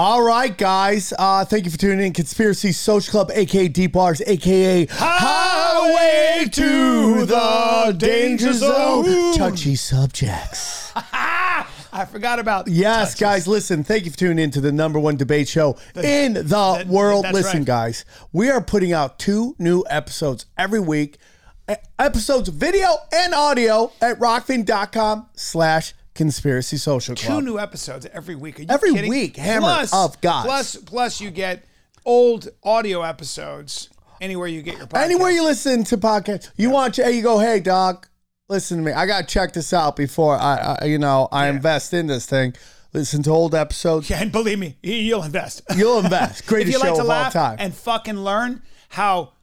All right, guys. Uh, thank you for tuning in. Conspiracy Social Club, aka Deep Waters, aka Highway to the Danger Zone. Touchy subjects. I forgot about Yes, touches. guys, listen. Thank you for tuning in to the number one debate show in the world. Listen, right. guys, we are putting out two new episodes every week. Episodes, video and audio at rokfin.com slash conspiracy social Two new episodes every week. Are you Every kidding? week, hammer plus, of gods. Plus, plus you get old audio episodes anywhere you get your podcast. Anywhere you listen to podcasts, you want, hey, you go, hey, doc, listen to me. I got to check this out before I, I you know, I invest in this thing. Listen to old episodes. Yeah, and believe me, y- you'll invest. You'll invest. if Greatest you like show to of laugh all time. and fucking learn how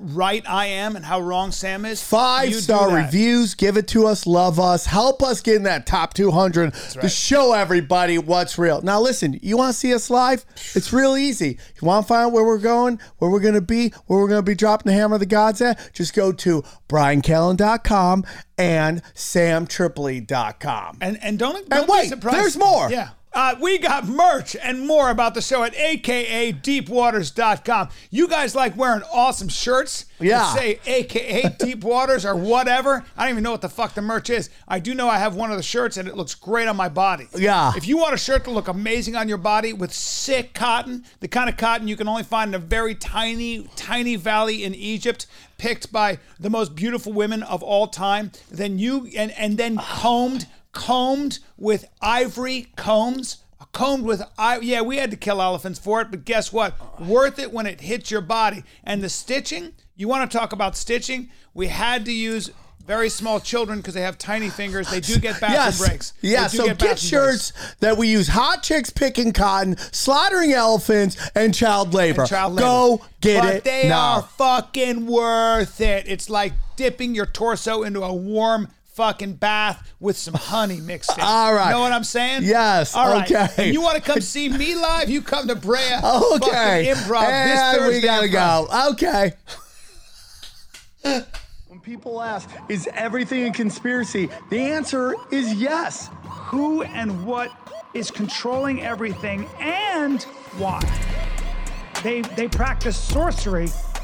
right I am and how wrong Sam is, Five star reviews. Give it to us. Love us. Help us get in that top 200 to show everybody what's real. Now, listen, you want to see us live? It's real easy. You want to find out where we're going, where we're going to be, where we're going to be dropping the hammer of the gods at? Just go to briancallen.com and samtripoli.com. And and don't, don't wait, be surprised. there's more. Yeah. Uh, we got merch and more about the show at akadeepwaters.com. You guys like wearing awesome shirts that Yeah. say aka Deep Waters or whatever. I don't even know what the fuck the merch is. I do know I have one of the shirts and it looks great on my body. Yeah. If you want a shirt to look amazing on your body with sick cotton, the kind of cotton you can only find in a very tiny, tiny valley in Egypt, picked by the most beautiful women of all time, then you and and then combed, combed with ivory combs. Combed with I yeah, we had to kill elephants for it, but guess what? Worth it when it hits your body. And the stitching, you want to talk about stitching? We had to use very small children because they have tiny fingers. They do get bathroom Yes. breaks. Yeah, so get, bathroom shirts that we use hot chicks picking cotton, slaughtering elephants, and child labor. and child labor. Go get but it they now. are fucking worth it. It's like dipping your torso into a warm fucking bath with some honey mixed in. All right. Know what I'm saying? Yes, All right. okay. And you want to come see me live? You come to Brea. Okay. Improv and this Thursday. we gotta improv. go. Okay. when people ask, is everything a conspiracy? The answer is yes. who and what is controlling everything and why. They they practice sorcery.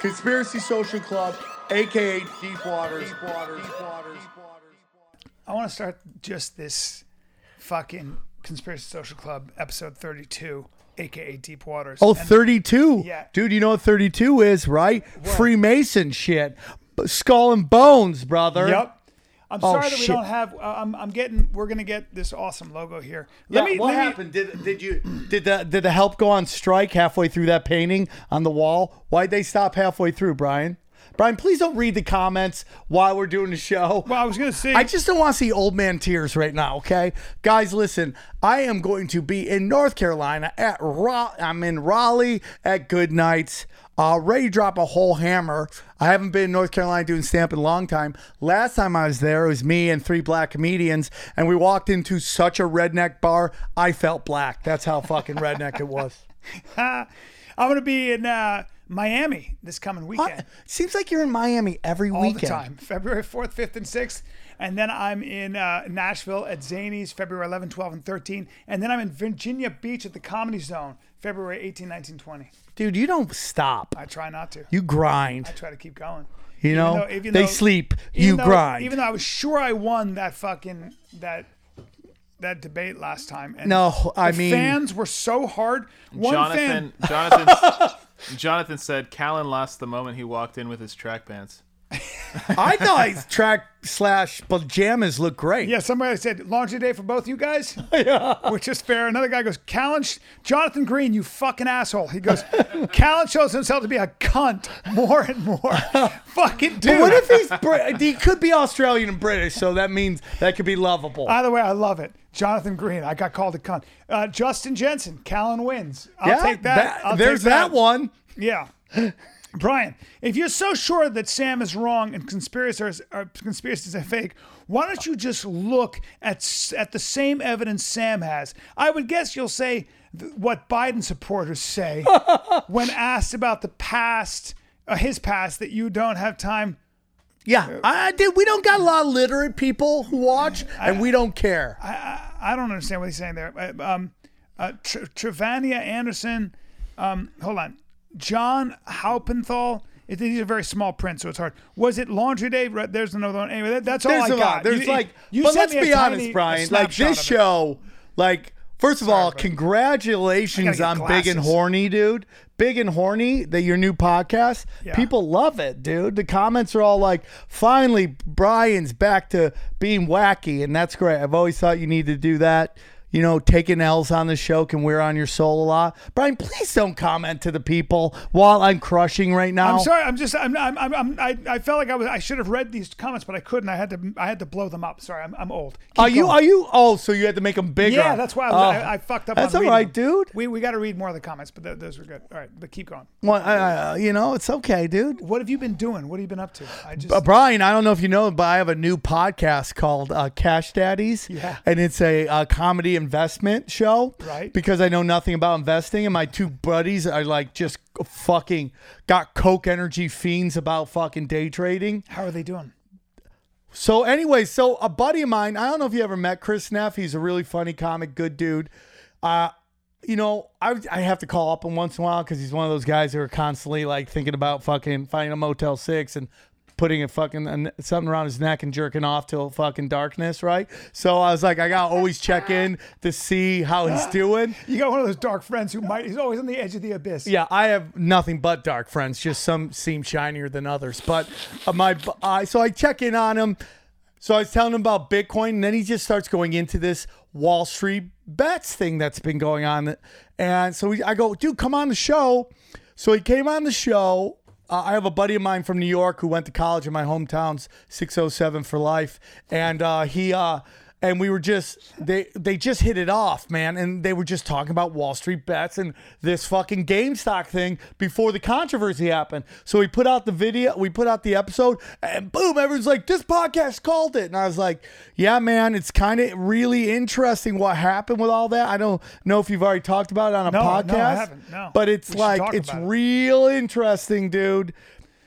Conspiracy Social Club, aka Deep Waters. Deep Waters. I want to start just this fucking Conspiracy Social Club episode 32, aka Deep Waters. Oh, And- 32. Yeah. Dude, you know what 32 is, right? Freemason shit. B- Skull and bones, brother. Yep. I'm Oh, sorry that we don't have. Uh, I'm, I'm getting. We're gonna get this awesome logo here. Yeah, Let me. what let me- happened? Did did you did the did the help go on strike halfway through that painting on the wall? Why'd they stop halfway through, Brian? Brian, please don't read the comments while we're doing the show. well, I was gonna see. I just don't want to see old man tears right now, okay? Guys, listen, I am going to be in North Carolina at Ra- I'm in Raleigh at Good Nights. Uh, ready to drop a whole hammer. I haven't been in North Carolina doing stand up in a long time. Last time I was there, it was me and three black comedians, and we walked into such a redneck bar. I felt black. That's how fucking redneck it was. I'm gonna be in uh, Miami this coming weekend. Seems like you're in Miami every All weekend. the time. February 4th, 5th, and 6th. And then I'm in uh, Nashville at Zany's February 11, 12, and 13. And then I'm in Virginia Beach at the Comedy Zone February 18, 19, 20. Dude, you don't stop. I try not to. You grind. I try to keep going. You know, though- even they though- sleep. even You though- grind. Even though I was sure I won that fucking that that debate last time. And No, I the mean- fans were so hard. One Jonathan, fan, Jonathan, Jonathan said Callen lost the moment he walked in with his track pants. I thought his track slash pajamas look great. Yeah, somebody said laundry day for both you guys. yeah. Which is fair. Another guy goes, Callen, Jonathan Green, you fucking asshole. He goes, Callen shows himself to be a cunt more and more. fucking dude. But what if he's Brit- he could be Australian and British, so that means that could be lovable. Either way, I love it. Jonathan Green, I got called a cunt. Uh, Justin Jensen, Callen wins. I'll yeah, take that. I'll there's take that one. Yeah. Brian, if you're so sure that Sam is wrong and conspiracies are, conspiracies are fake, why don't you just look at at the same evidence Sam has? I would guess you'll say th- what Biden supporters say when asked about the past, uh, his past, that you don't have time. Yeah, I did. We don't got a lot of literate people who watch, and we don't care. I I don't understand what he's saying there. Uh, Um, uh, Tr- Trevania Anderson, um, hold on, John Haupenthal. It, these are very small print, so it's hard. Was it laundry day? There's another one. Anyway, that, that's all There's I a got. lot. There's You- like, you but let's be honest, Brian. Like this show, like first of all, buddy. congratulations on Big and. Horny, dude. Big and Horny, that your new podcast. Yeah. People love it, dude. The comments are all like, "Finally, Brian's back to being wacky," and that's great. I've always thought you need to do that. You know, taking L's on the show can wear on your soul a lot. Brian, please don't comment to the people while I'm crushing right now. I'm sorry. I'm just. I'm. I'm. I'm, I'm I, I felt like I was. I should have read these comments, but I couldn't. I had to. I had to blow them up. Sorry. I'm. I'm old. Keep Are you? going. Are you? Oh, so you had to make them bigger? Yeah, that's why I, was, Oh. I, I fucked up. That's all them. dude. We we got to read more of the comments, but th- those were good. All right, but keep going. Well, uh, you know, it's okay, dude. What have you been doing? What have you been up to? I just. Uh, Brian, I don't know if you know, but I have a new podcast called uh, Cash Daddies. Yeah. And it's a, uh comedy investment show. Right. Because I know nothing about investing, and my two buddies are like just fucking got Coke energy fiends about fucking day trading. how are they doing? So, anyway, so a buddy of mine, I don't know if you ever met Chris Neff. He's a really funny comic, good dude. Uh, you know, I, I have to call up him once in a while because he's one of those guys who are constantly like thinking about fucking finding a Motel 6 and putting a fucking something around his neck and jerking off till fucking darkness, right? So I was like, I gotta always check in to see how he's doing. You got one of those dark friends who might. He's always on the edge of the abyss. Yeah, I have nothing but dark friends. Just some seem shinier than others. But uh, my, uh, so I check in on him. So I was telling him about Bitcoin, and then he just starts going into this Wall Street bets thing that's been going on. And so we, I go, dude, come on the show. So he came on the show. Uh, I have a buddy of mine from New York who went to college in my hometown's 607 for life, and uh, he uh, and we were just they they just hit it off, man, and they were just talking about Wall Street bets and this fucking GameStop thing before the controversy happened. So we put out the video, we put out the episode, and boom, everyone's like, "This podcast called it," and I was like, "Yeah, man, it's kind of really interesting what happened with all that." I don't know if you've already talked about it on a No, no, I podcast, haven't, no. but it's like it's it. real interesting, dude.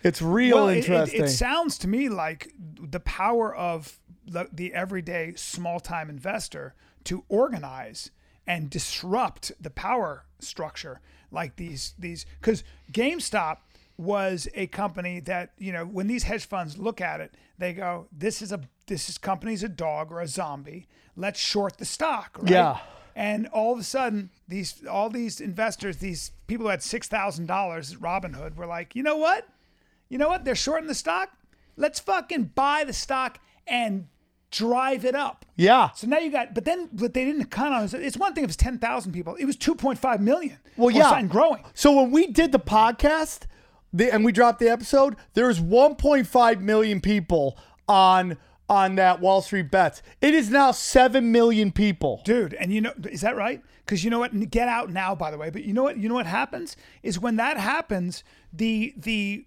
It's real well, it- it- interesting. It, sounds to me like the power of the, the everyday small time investor to organize and disrupt the power structure like these these because GameStop was a company that you know when these hedge funds look at it they go this is a this is company's a dog or a zombie let's short the stock right? Yeah. and all of a sudden these all these investors these people who had six thousand dollars at Robinhood were like you know what you know what? They're shorting the stock. Let's fucking buy the stock and drive it up. yeah. So now you got, but then but they didn't count on is it's one thing if it's 10,000 people, it was 2.5 million. Well, yeah, And growing. So when we did the podcast, the, and we dropped the episode, there was 1.5 million people on on that Wall Street bets. It is now seven million people. Dude, and you know, is that right? Because you know what? Get out now, by the way. But you know what? You know what happens is when that happens, the the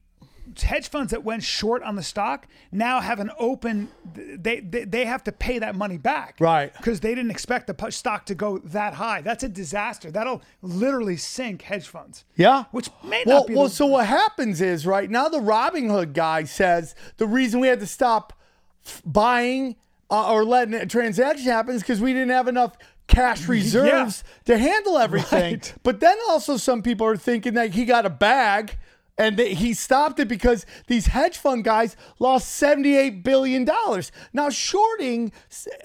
hedge funds that went short on the stock now have an open. They they, they have to pay that money back, Right. Because they didn't expect the stock to go that high. That's a disaster. That'll literally sink hedge funds. Yeah. which may well, not be. well. the- So what happens is right now the Robinhood guy says the reason we had to stop f- buying uh, or letting a transaction happen is because we didn't have enough cash reserves to handle everything. Right. But then also some people are thinking that he got a bag. And that he stopped it because these hedge fund guys lost seventy-eight billion dollars. Now shorting,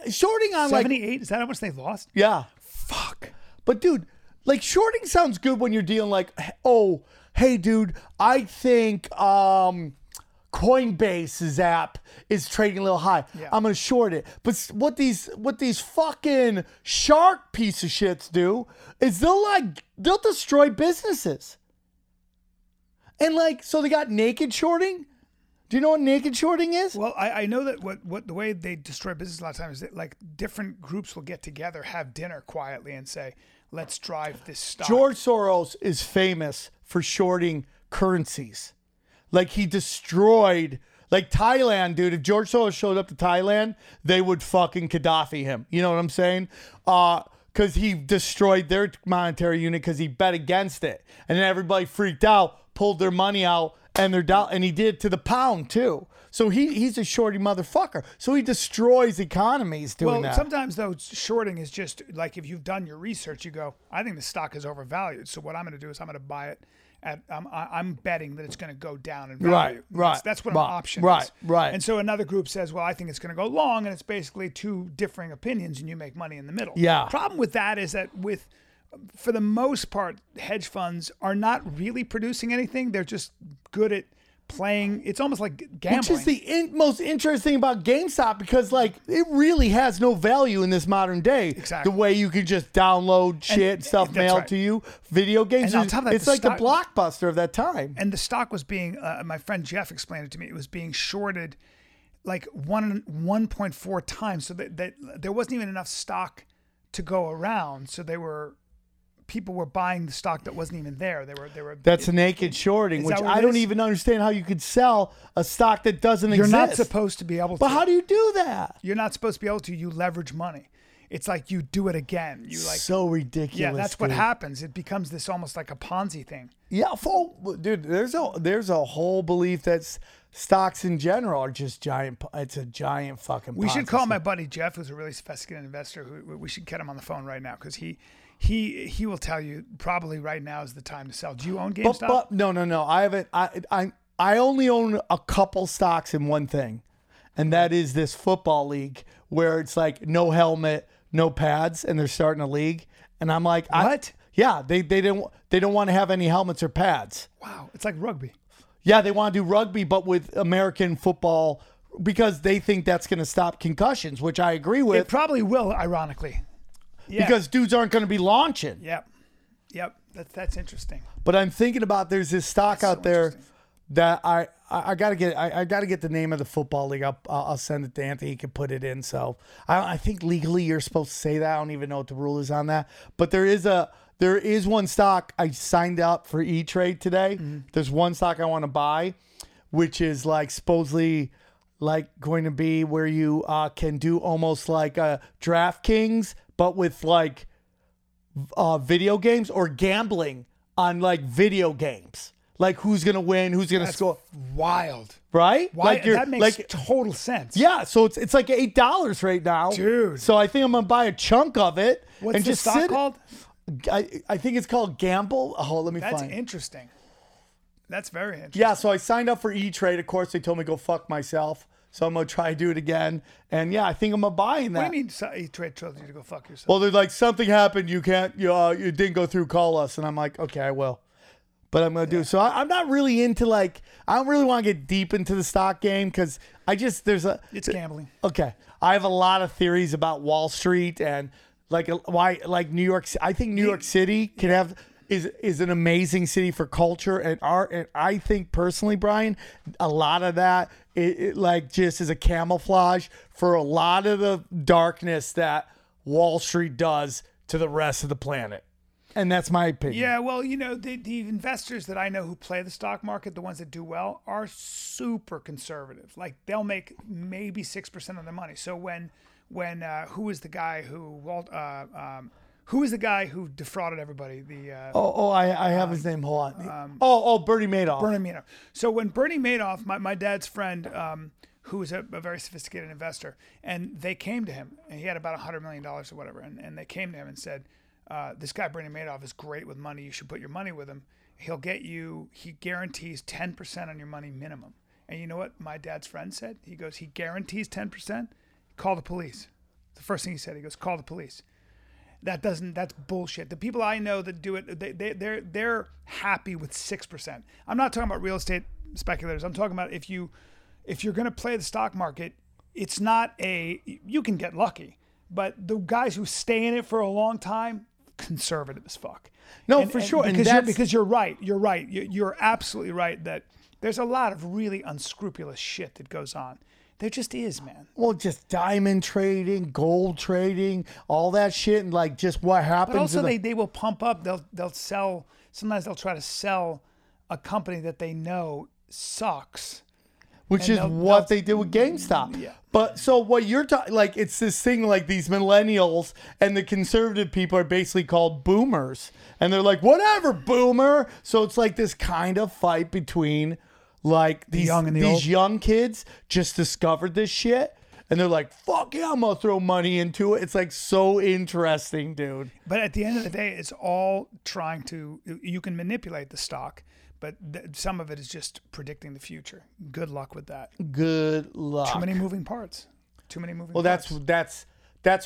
shorting on like 78. Is that how much they lost? yeah. Fuck. But dude, like shorting sounds good when you're dealing like, oh, hey dude, I think um Coinbase's app is trading a little high. Yeah. I'm gonna short it. But what these what these fucking shark piece of shits do is they'll like they'll destroy businesses. And like so they got naked shorting. Do you know what naked shorting is? Well, I, I know that what, what the way they destroy business a lot of times is that like different groups will get together, have dinner quietly, and say, "Let's drive this stock." George Soros is famous for shorting currencies. Like he destroyed like Thailand, dude. If George Soros showed up to Thailand, they would fucking Gaddafi him. You know what I'm saying? Uh because he destroyed their monetary unit because he bet against it, and then everybody freaked out, pulled their money out, and they're down. And he did to the pound too. So he he's a shorty motherfucker. So he destroys economies doing Well, that. sometimes though, shorting is just like if you've done your research, you go, "I think the stock is overvalued." So what I'm going to do is I'm going to buy it at. Um, I- I'm betting that it's going to go down in value. Right, That's- right, That's, what right, an option right, is. right. And so another group says, "Well, I think it's going to go long," and it's basically two differing opinions, and you make money in the middle. Yeah. Problem with that is that with for the most part, hedge funds are not really producing anything. They're just good at playing. It's almost like gambling. Which is the in, most interesting about GameStop because, like, it really has no value in this modern day. Exactly. The way you can just download shit and stuff mailed right. to you, video games. And on top of that, it's the like stock- the blockbuster of that time. and the stock was being uh, my friend Jeff explained it to me it was being shorted like one 1.4 times so that, that there wasn't even enough stock to go around so they were people were buying the stock that wasn't even there they were they were That's a naked shorting, which I don't is? even understand how you could sell a stock that doesn't exist. you're not supposed to be able to But how do you do that? you're not supposed to be able to you leverage money it's like you do it again you like so ridiculous. yeah that's what happens it becomes this almost like a ponzi thing Yeah, full, dude. There's a there's a whole belief that stocks in general are just giant. It's a giant fucking. We should call my buddy Jeff, who's a really sophisticated investor. Who we should get him on the phone right now because he he he will tell you probably right now is the time to sell. Do you own GameStop? but no, no, no. I haven't. I I I only own a couple stocks in one thing, and that is this football league where it's like no helmet, no pads, and they're starting a league. And I'm like, I- What? yeah, they they don't they don't want to have any helmets or pads. wow, it's like rugby. Yeah, they want to do rugby, but with American football because they think that's going to stop concussions, which I agree It with probably will, ironically. Yeah. because dudes aren't going to be launching. yep, yep, that's that's interesting. But I'm thinking about there's this stock That's out so there that I I, I gotta get I, I gotta get the name of the football league. I'll, I'll send it to Anthony. He can put it in. So I I think legally you're supposed to say that. I don't even know what the rule is on that. But there is a there is one stock I signed up for E Trade today. Mm-hmm. There's one stock I want to buy, which is like supposedly like going to be where you uh, can do almost like a DraftKings, but with like uh, video games or gambling on like video games. Like who's gonna win, who's gonna That's score, wild. right? Why like that makes like total sense. yeah. So it's it's like eight dollars right now, Dude. So I think I'm gonna buy a chunk of it What's and just stock sit. called? I I think it's called Gamble. Oh, let me find. That's find. interesting. That's very interesting. Yeah, so I signed up for E Trade. Of course, they told me go fuck myself. So I'm gonna try to do it again. And yeah, I think I'm gonna buy in that. What do you mean? So, he trade told you to go fuck yourself. Well, they're like something happened. You can't. You uh, you didn't go through. Call us. And I'm like, okay, I will. But I'm gonna do. So I, I'm not really into like. I don't really want to get deep into the stock game because I just there's a. it's gambling. Okay, I have a lot of theories about Wall Street and like why like New York. I think New York City can have is is an amazing city for culture and art. And I think personally, Brian, a lot of that it, it like just is a camouflage for a lot of the darkness that Wall Street does to the rest of the planet. And that's my opinion. Yeah, well, you know, the, the investors that I know who play the stock market, the ones that do well, are super conservative. Like they'll make maybe six percent of their money. So when when uh, who is the guy who Walt uh, um, who is the guy who defrauded everybody? The uh, Oh, oh, I, I have his name. Hold on. oh, oh, Bernie Madoff. Bernie Madoff. So when Bernie Madoff, my, my dad's friend, um, who was a, a very sophisticated investor, and they came to him, and he had about $100 million or whatever, and, and they came to him and said, uh, this guy, Bernie Madoff, is great with money. You should put your money with him. He'll get you, he guarantees 10% on your money minimum. And you know what my dad's friend said? He goes, he guarantees 10%. Call the police. The first thing he said, he goes, call the police that doesn't that's bullshit the people i know that do it they, they they're they're happy with 6% i'm not talking about real estate speculators i'm talking about if you if you're going to play the stock market, it's not a you can get lucky, but the guys who stay in it for a long time, conservative as fuck. No, for sure, and Because you're, because you're right. You're right. You- You're absolutely right that there's a lot of really unscrupulous shit that goes on. There just is, man. Well, just diamond trading, gold trading, all that shit, and like just what happens. But also, the- they, they will pump up. They'll they'll sell. Sometimes they'll try to sell a company that they know sucks. which is they'll- what they'll- they did with GameStop. Yeah. But so what you're talking, like, it's this thing like these millennials and the conservative people are basically called boomers, and they're like, whatever, boomer. So it's like this kind of fight between like these young and the these old. young kids just discovered this shit. And they're like, fuck yeah, I'm gonna throw money into it. It's like so interesting, dude. But at the end of the day, it's all trying to. You can manipulate the stock, but th- some of it is just predicting the future. Good luck with that. Good luck. Too many moving parts. Too many moving. Well, parts. that's that's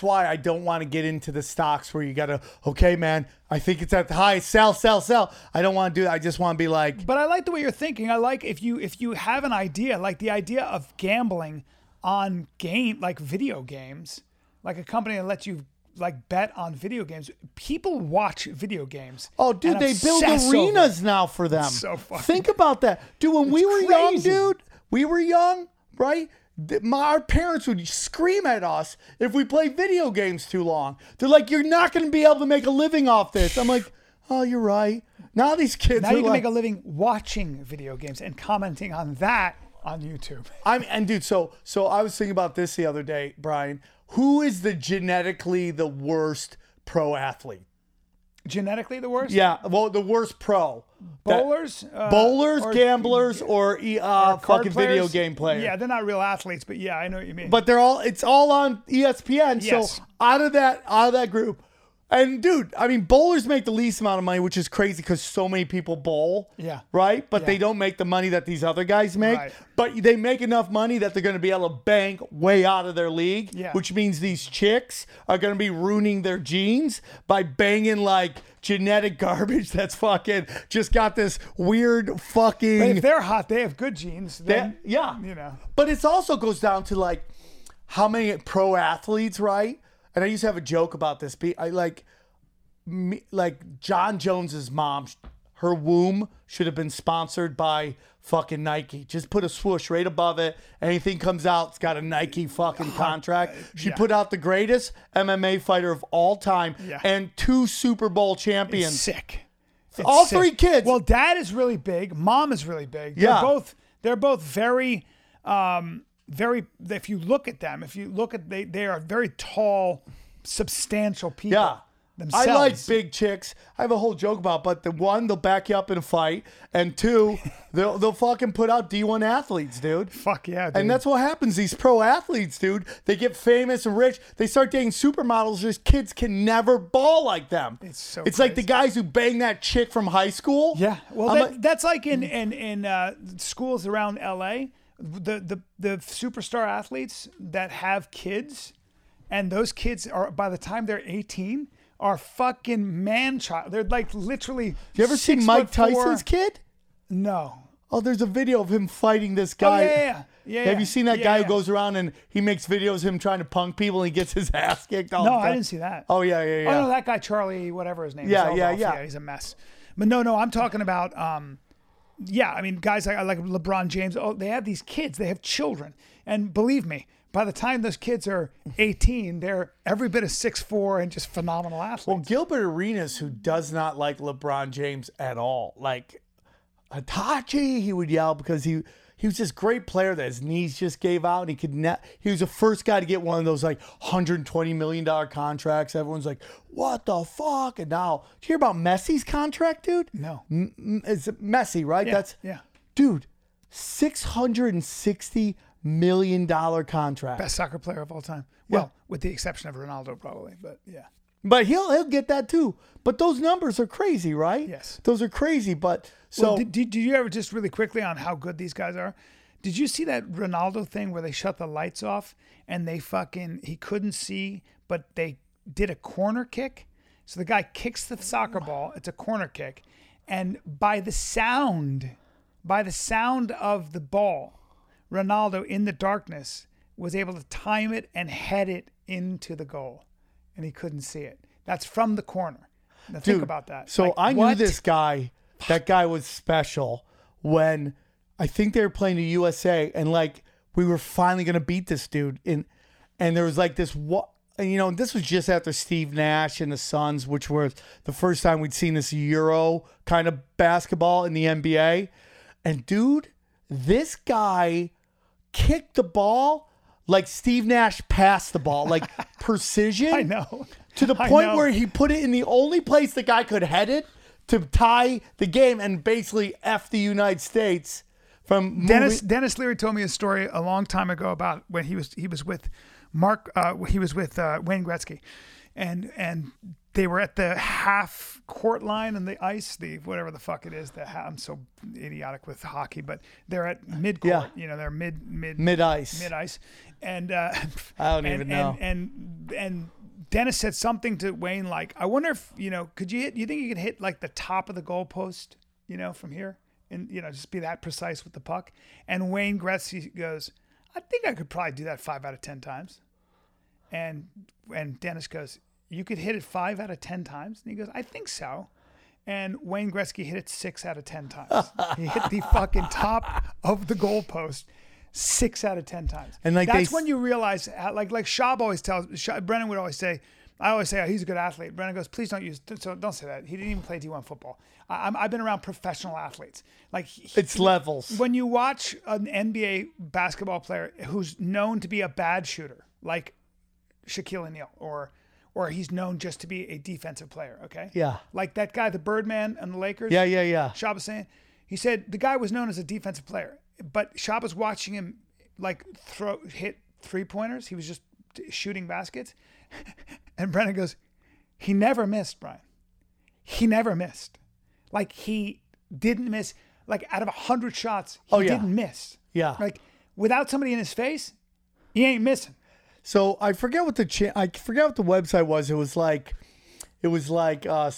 why I don't want to get into the stocks where you gotta. Okay, man, I think it's at the high. Sell, sell, sell. I don't want to do that. I just want to be like, But I like the way you're thinking. I like if you if you have an idea, like the idea of gambling on game like video games, like a company that lets you like bet on video games. People watch video games. oh, dude, they build obsess over it. arenas now for them. so fucking- Think about that, dude. When we were young, dude, we were young, right? My our parents would scream at us if we played video games too long. They're like, "You're not going to be able to make a living off this." I'm like, "Oh, you're right." Now these kids Now you can like, make a living watching video games and commenting on that on YouTube. I'm and dude, so so I was thinking about this the other day, Brian. Who is the genetically the worst pro athlete? Genetically, the worst. Yeah, well, the worst pro. Bowlers, uh, bowlers, or- gamblers, or uh, card fucking video players? game player. Yeah, they're not real athletes, but yeah, I know what you mean. but they're all it's all on ESPN. Yes. So out of that out of that group, and dude, I mean, bowlers make the least amount of money, which is crazy because so many people bowl. Yeah. Right, but Yeah. they don't make the money that these other guys make. Right. But they make enough money that they're going to be able to bank way out of their league. Yeah. Which means these chicks are going to be ruining their genes by banging like genetic garbage that's fucking just got this weird fucking. But if they're hot, they have good genes. Then, yeah. you know. But it also goes down to like how many pro athletes, right? And I used to have a joke about this. Be I like me, like Jon Jones's mom, her womb should have been sponsored by fucking Nike. Just put a swoosh right above it. Anything comes out, it's got a Nike fucking contract. She yeah. put out the greatest MMA fighter of all time Yeah. and two Super Bowl champions. sick. It's All sick. three kids. Well, dad is really big. Mom is really big. Yeah. They're both they're both very um very if you look at them, if you look at they they are very tall, substantial people. Yeah. Themselves. I like big chicks. I have a whole joke about, but the one they'll back you up in a fight, and two, they'll they'll fucking put out D1 athletes, dude. Fuck yeah, dude. And that's what happens. These pro athletes, dude, they get famous and rich. They start dating supermodels. Just kids can never ball like them. It's so It's like the guys who bang that chick from high school. Yeah, well, that, like- that's like in in in uh, schools around LA. The the the superstar athletes that have kids, and those kids are by the time they're eighteen are fucking man child. They're like literally. you ever seen Mike foot four- Tyson's kid? No. Oh, there's a video of him fighting this Oh, guy. yeah, yeah, yeah. Have yeah. you seen that Yeah, guy yeah. who goes around and he makes videos of him trying to punk people and he gets his ass kicked all No, I didn't see that. Oh yeah, yeah, yeah. Oh no, that guy Charlie, whatever his name. Yeah, is, yeah, Zeldoff. yeah. He's a mess. But no, no, I'm talking about. um Yeah, I mean, guys like like LeBron James. Oh, they have these kids. They have children, and believe me, by the time those kids are 18, they're every bit of six four and just phenomenal athletes. Well, Gilbert Arenas, who does not like LeBron James at all, like Hitachi, he would yell because he he was this great player that his knees just gave out, and he could not. He was the first guy to get one of those like 120 million dollar contracts. Everyone's like, "What the fuck?" And now, do you hear about Messi's contract, dude? no, M- It's Messi, right? yeah, That's yeah, dude, six hundred and sixty million dollar contract. best soccer player of all time. Well, with the exception of Ronaldo, probably, but yeah. But he'll he'll get that too. But those numbers are crazy, right? Yes. Those are crazy. But so Well, did, did, did you ever just really quickly on how good these guys are? Did you see that Ronaldo thing where they shut the lights off and they fucking he couldn't see, but they did a corner kick? So the guy kicks the soccer ball. It's a corner kick, and by the sound, by the sound of the ball, Ronaldo in the darkness was able to time it and head it into the goal, and he couldn't see it. That's from the corner. Now think about that. So Like, I knew what? this guy. That guy was special when I think they were playing the USA, and like we were finally gonna beat this dude. In and there was like this what. And you know, this was just after Steve Nash and the Suns, which was the first time we'd seen this Euro kind of basketball in the NBA. And dude, this guy kicked the ball like Steve Nash passed the ball, like precision? I know. to the point where he put it in the only place the guy could head it to tie the game and basically F the United States from Dennis moving- Denis Leary told me a story a long time ago about when he was he was with Mark uh, he was with uh, Wayne Gretzky, and and they were at the half court line on the ice, the whatever the fuck it is. The ha- I'm so idiotic with hockey, but they're at mid court. Yeah. You know, they're mid mid mid ice. mid ice, and uh, I don't and, even know. And, and and Dennis said something to Wayne like, "I wonder if you know, could you hit? You think you could hit like the top of the goalpost, you know, from here, and you know, just be that precise with the puck?" And Wayne Gretzky goes, "I think I could probably do that five out of ten times." And and Dennis goes, "You could hit it five out of ten times?" And he goes, "I think so." And Wayne Gretzky hit it six out of ten times. he hit the fucking top of the goalpost six out of ten times. And, like, that's s- when you realize, how- like like Schaub always tells, Scha- Brendan would always say, I always say oh, he's a good athlete. Brendan goes, please don't use, so don't say that. He didn't even play D1 football. I, I'm, I've been around professional athletes. Like he- It's levels. when you watch an NBA basketball player who's known to be a bad shooter, like Shaquille O'Neal, or or he's known just to be a defensive player. Okay. Yeah. Like that guy, the Birdman and the Lakers. Yeah, yeah, yeah. Schaub was saying, he said the guy was known as a defensive player, but Schaub was watching him like throw hit three pointers. He was just shooting baskets, and Brendan goes, he never missed, Brian. He never missed. Like he didn't miss. Like out of a hundred shots, he Oh, yeah. didn't miss. Yeah. Like without somebody in his face, he ain't missing. So I forget what the cha- I forget what the website was. It was like, it was like uh,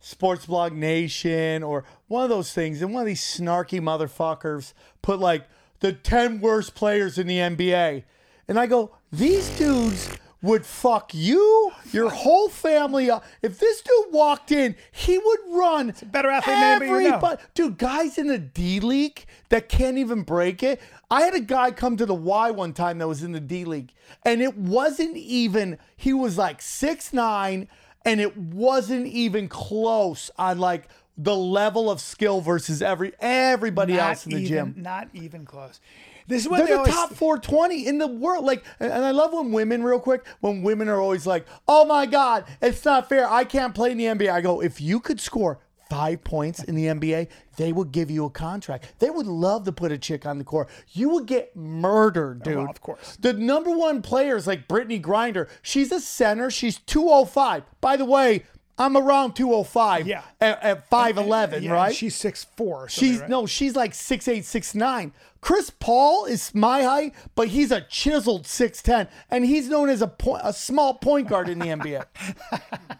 Sports Blog Nation or one of those things. And one of these snarky motherfuckers put like the ten worst players in the NBA, and I go, these dudes would fuck you, your whole family up. If this dude walked in, he would run. better athlete than anybody you know. everybody- Dude, guys in the D League that can't even break it. I had a guy come to the Y one time that was in the D League, and it wasn't even, he was like six nine, and it wasn't even close on like the level of skill versus every everybody Not else in the even, gym. Not even close. This is what They're they the top 420 in the world. Like, and I love when women, real quick, when women are always like, "Oh my God, it's not fair. I can't play in the NBA." I go, if you could score five points in the NBA, they would give you a contract. They would love to put a chick on the court. You would get murdered, oh, dude. Oh, well, of course. The number one players like Brittany Grinder. She's a center. She's 205. By the way. I'm around 205 Yeah. at, at 5'11, Yeah, right? She's six four. She's no, she's like six eight, six nine. Chris Paul is my height, but he's a chiseled six ten, and he's known as a point, a small point guard in the NBA.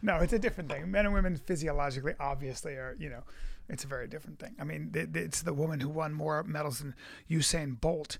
No, it's a different thing. Men and women physiologically, obviously, are you know, it's a very different thing. I mean, it's the woman who won more medals than Usain Bolt.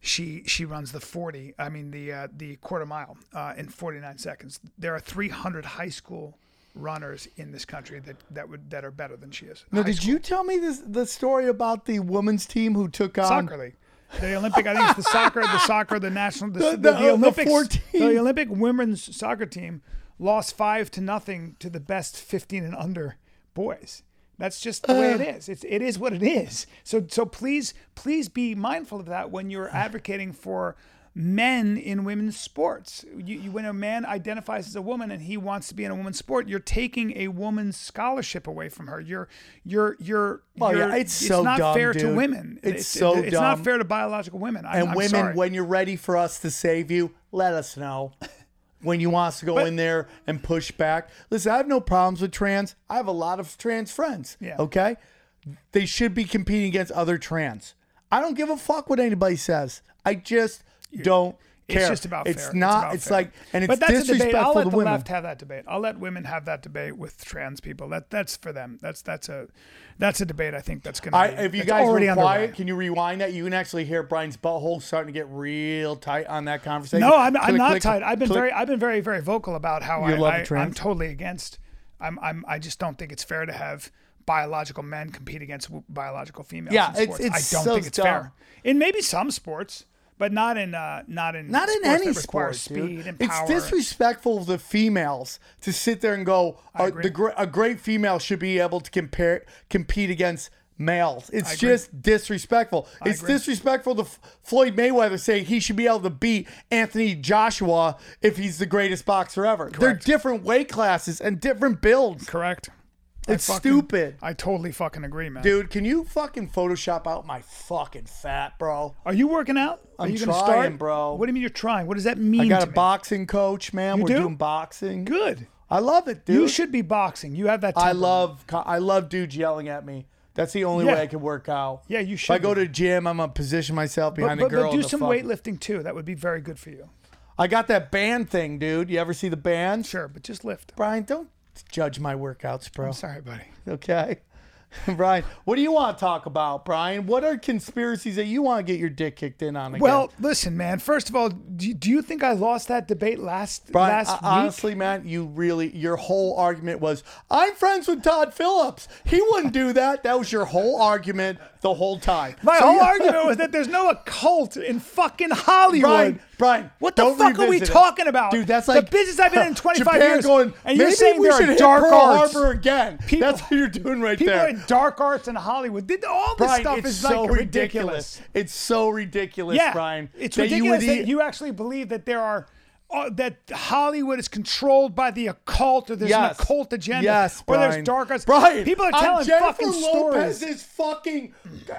She she runs the forty. I mean the uh, the quarter mile uh, in forty nine seconds. There are three hundred high school runners in this country that that would that are better than she is. Now, did school. you tell me this the story about the women's team who took on? soccer league? The Olympic, I think it's the soccer, the soccer, the national, the, The- the, the- the, uh, the the Olympic women's soccer team lost five to nothing to the best 15 and under boys. That's just the way it is. It's it is what it is. So so please please be mindful of that when you're advocating for men in women's sports. You, you, when a man identifies as a woman and he wants to be in a woman's sport, you're taking a woman's scholarship away from her. You're you're you're. Oh, yeah, you're- it's so not dumb, fair to women. It's so It's dumb. not fair to biological women. I'm, And I'm women, sorry. when you're ready for us to save you, let us know. When you want us to go in there and push back. Listen, I have no problems with trans. I have a lot of trans friends. Yeah. Okay? They should be competing against other trans. I don't give a fuck what anybody says. I just don't care. It's just about It's fair. not. It's fair. like, and it's but that's a debate. disrespectful I'll let the women. left have that debate. I'll let women have that debate with trans people. That that's for them. That's that's a that's a debate. I think that's going to. If you it's guys already were underway. quiet, can you rewind that? You can actually hear Brian's butthole starting to get real tight on that conversation. No, I'm, I'm not click, tight. I've been click. very I've been very very vocal about how I, love I? I'm totally against. I'm I'm I just don't think it's fair to have biological men compete against biological females. Yeah, in it's- it's I don't so think it's dumb. fair. In maybe some sports, but not in uh not in Not in any sport, speed and power. It's disrespectful of the females to sit there and go, agree. the a great female should be able to compare compete against males. It's just disrespectful. it's agree. disrespectful to F- Floyd Mayweather saying he should be able to beat Anthony Joshua if he's the greatest boxer ever. They're different weight classes and different builds. Correct. It's fucking- stupid. I totally fucking agree, man. Dude, can you fucking Photoshop out my fucking fat, bro? Are you working out? Are I'm you gonna trying, start? bro. What do you mean you're trying? What does that mean? I got a me? boxing coach, man. You We're do? doing boxing. Good. I love it, dude. You should be boxing. You have that. I love I love dudes yelling at me. That's the only Yeah. way I can work out. Yeah, you should. If I go be. to the gym, I'm gonna position myself behind but, the girl. but do some fuck- weightlifting too. That would be very good for you. I got that band thing, dude. You ever see the band? Sure, but just lift. Brian, don't judge my workouts, bro. Sorry, buddy. Okay. Brian, what do you want to talk about, Brian? What are conspiracies that you want to get your dick kicked in on again? Well, listen, man. First of all, do you, do you think I lost that debate last Brian, last uh, week? honestly, man, you really your whole argument was I'm friends with Todd Phillips. He wouldn't do that. That was your whole argument the whole time. My So whole you- argument was that there's no occult in fucking Hollywood. Brian, Brian, what the fuck are we it. talking about, dude? That's like the business I've been in 25 Japan years. Going, and you're maybe saying we should are hit dark Pearl arts. Harbor again. People- That's what you're doing right there People there. in dark arts in Hollywood. Did all this Brian, stuff is so like ridiculous. It's so ridiculous, Yeah, Brian. it's that you ridiculous would that you actually believe that there are. Uh, that Hollywood is controlled by the occult, or there's Yes. an occult agenda, Yes, or Brian. there's dark arts. Brian, people are telling Jennifer fucking Lopez stories. is fucking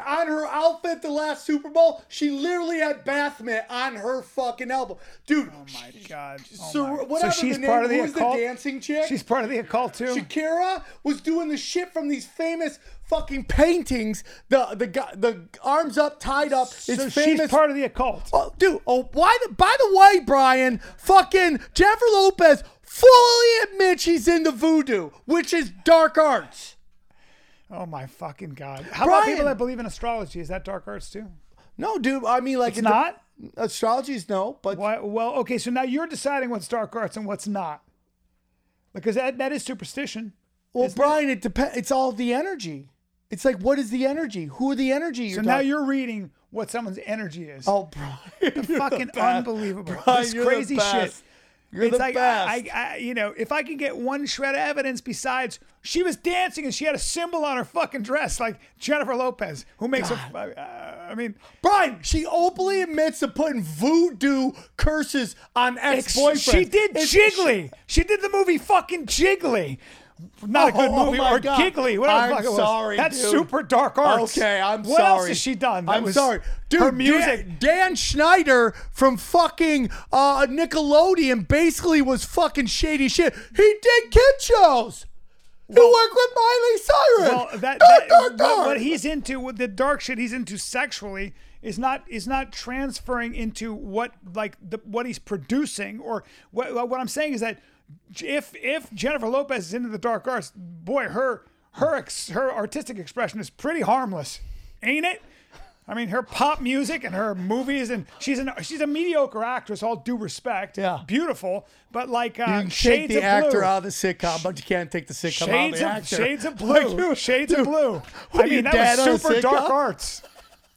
on her outfit the last Super Bowl. She literally had Baphomet on her fucking elbow, dude. Oh my god! Oh So my- whatever so she's the part name- of the who's the occult. dancing chick? She's part of the occult too. Shakira was doing the shit from these famous fucking paintings. The the guy, the arms up, tied up. Is so famous. she's part of the occult. Oh, dude. Oh, why? The, by the way, Brian, fucking Jennifer Lopez fully admits she's into voodoo, which is dark arts. Oh my fucking god! How about Brian. people that believe in astrology? Is that dark arts too? No, dude. I mean, like It's it- not. Astrology's no, but Why, well, okay, so now you're deciding what's dark arts and what's not, because that that is superstition. well, Brian, it depends. It's all the energy. It's like, what is the energy? Who are the energy? So you're now talking- you're reading what someone's energy is. Oh, Brian, fucking unbelievable. Brian, this you're the crazy shit. best. You're it's the like best. I, I, you know, if I can get one shred of evidence besides she was dancing and she had a symbol on her fucking dress, like Jennifer Lopez, who makes a, uh, I mean, Brian, she openly admits to putting voodoo curses on ex-boyfriends. she did It's- Jiggly. She did the movie fucking Jiggly. Not a good Oh, movie my or God. Giggly, whatever I'm the fuck sorry, That's dude. super dark arts. Okay, I'm what sorry. What else has she done? That I'm sorry, dude. Her music. Dan, Dan Schneider from fucking uh, Nickelodeon basically was fucking shady shit. He did kid shows. he worked with Miley Cyrus. Well, that, Dark, that dark, what, dark. what he's into, what the dark shit he's into sexually is not is not transferring into what like the what he's producing or what what I'm saying is that if if Jennifer Lopez is into the dark arts, boy, her her ex, her artistic expression is pretty harmless, ain't it? I mean, her pop music and her movies, and she's an she's a mediocre actress. All due respect, Yeah. beautiful, but like uh, you can take shades the of actor blue. out of the sitcom, but you can't take the sitcom Shades out of of the actor. Shades of Like, Blue. dude, Shades dude, of Blue. I mean, that was super dark arts.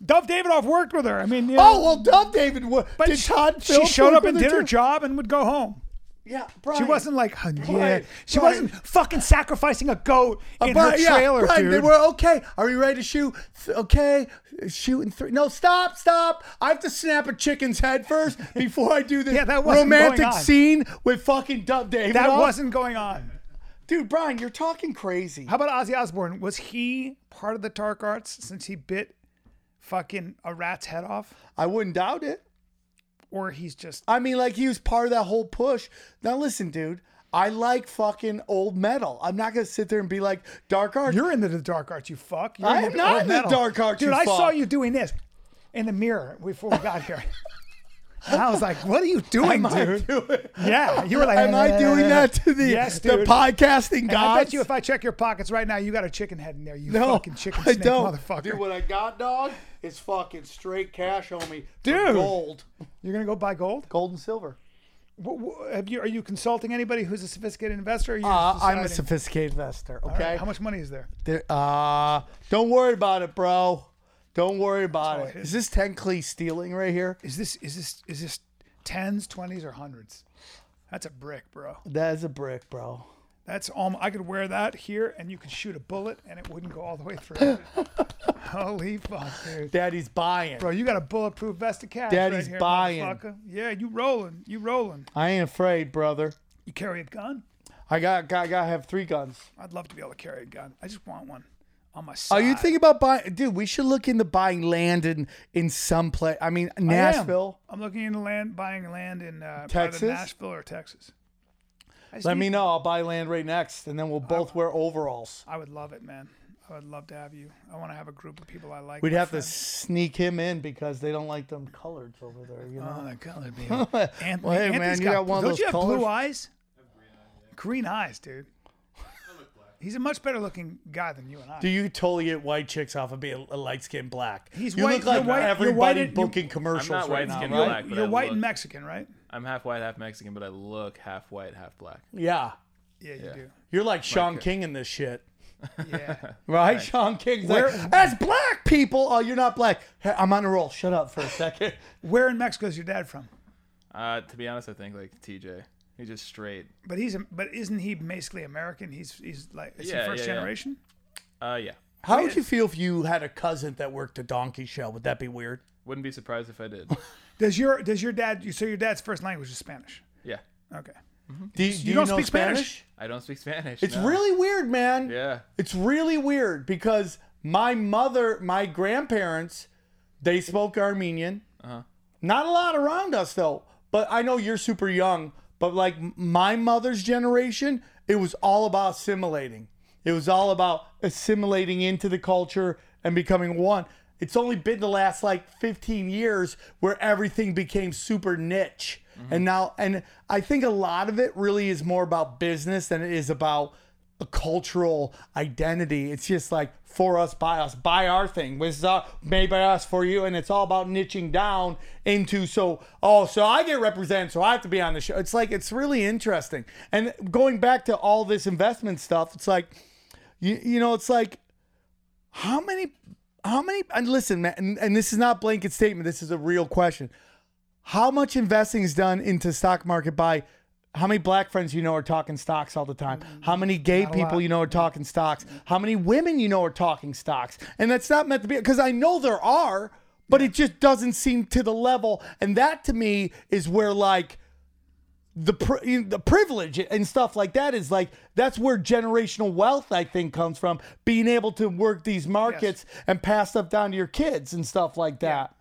Dov Davidoff worked with her. I mean, you know, Oh well, Dove David. Did she, Todd she showed up and did her job and would go home. Yeah, She wasn't like, "Huh, yeah. Brian, She Brian. wasn't fucking sacrificing a goat uh, in Brian, her yeah, trailer, Brian, dude. They were okay. Are we ready to shoot? Okay, shooting three. No, stop, stop. I have to snap a chicken's head first before I do this Yeah, that wasn't romantic scene with fucking Dove David. that wasn't going on. dude. Brian, you're talking crazy. How about Ozzy Osbourne? Was he part of the dark arts since he bit fucking a rat's head off? I wouldn't doubt it. Or he's just I mean, like he was part of that whole push. Now listen, dude. I like fucking old metal. I'm not gonna sit there and be like dark art. You're into the dark arts, you fuck. You're I into am not into dark arts, Dude, I saw you doing this in the mirror before we got here. And I was like, "What are you doing, Am I dude?" doing- Yeah, you were like, Am I doing that to the, Yes, the podcasting And gods? I bet you, if I check your pockets right now, you got a chicken head in there. You no, fucking chicken I snake don't. motherfucker. Dude, what I got, dog, is fucking straight cash, homie. for Dude. gold, You're gonna go buy gold? gold and silver. Wh- wh- Have you? Are you consulting anybody who's a sophisticated investor? Or you Uh, I'm a sophisticated investor. All right, Okay. How much money is there? There- uh, don't worry about it, bro. Don't worry about it. Is this technically stealing right here? Is this is this is this tens, twenties, or hundreds? That's a brick, bro. That is a brick, bro. That's all. I could wear that here, and you could shoot a bullet, and it wouldn't go all the way through. Holy fuck, dude! Daddy's buying. Bro, you got a bulletproof vest of cash Daddy's right here, buying. Yeah, you rolling. You rolling. I ain't afraid, brother. You carry a gun? I got, got, got have three guns. I'd love to be able to carry a gun. I just want one on my side. Are you thinking about buying? Dude, we should look into buying land in in some place. I mean, I am. Nashville. I'm looking into land, buying land in uh, Texas? Nashville or Texas. Let need- me know. I'll buy land right next, and then we'll both wear overalls. I would love it, man. I would love to have you. I want to have a group of people I like. We'd have to sneak him in because they don't like them coloreds over there. You know. Oh, that colored baby. Anthony, Well, hey, Anthony's man, you got, one of don't those you have colors? blue eyes? Green eyes, dude. He's a much better looking guy than you and I. Do you totally get white chicks off of being a light skinned black? He's you white- look like you're white- you're everybody white and- booking commercials I'm not right now, white-skinned right? black, but You're I white look- and Mexican, right? I'm half white, half Mexican, but I look half white, half black. Yeah, Yeah, you do. you're like Shaun King in this shit. Yeah. Right, Shaun King's Where- like, as black people, oh, you're not black. Hey, I'm on a roll. Shut up for a second. Where in Mexico is your dad from? Uh, to be honest, I think like TJ. He's just straight. But he's a, but isn't he basically American? He's he's like is Yeah, he first yeah, yeah. generation? Uh, yeah. How would you feel if you had a cousin that worked a donkey show? Would that be weird? Wouldn't be surprised if I did. Does your does your dad? So your dad's first language is Spanish. yeah. Okay. Do you, do you don't know speak Spanish? I don't speak Spanish. It's no. really weird, man. Yeah. It's really weird because my mother, my grandparents, they spoke Armenian. Uh-huh. Not a lot around us though. But I know you're super young. But like my mother's generation, it was all about assimilating. It was all about assimilating into the culture and becoming one. It's only been the last like 15 years where everything became super niche. Mm-hmm. And now, and I think a lot of it really is more about business than it is about a cultural identity. It's just like for us, by us, buy our thing. This is our, made by us for you, and it's all about niching down into so oh so I get represented, so I have to be on the show. It's like it's really interesting. And going back to all this investment stuff, it's like you you know it's like how many how many and listen man and, and this is not blanket statement this is a real question how much investing is done into stock market by how many black friends you know are talking stocks all the time how many gay a people lot. you know are talking stocks how many women you know are talking stocks and that's not meant to be because i know there are but it just doesn't seem to the level and that to me is where like the pri- the privilege and stuff like that is like that's where generational wealth I think comes from being able to work these markets and pass stuff down to your kids and stuff like that.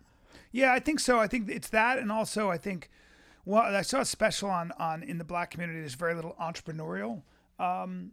Yeah, I think so. I think it's that, and also I think, well, I saw a special on on in the black community. There's very little entrepreneurial, um,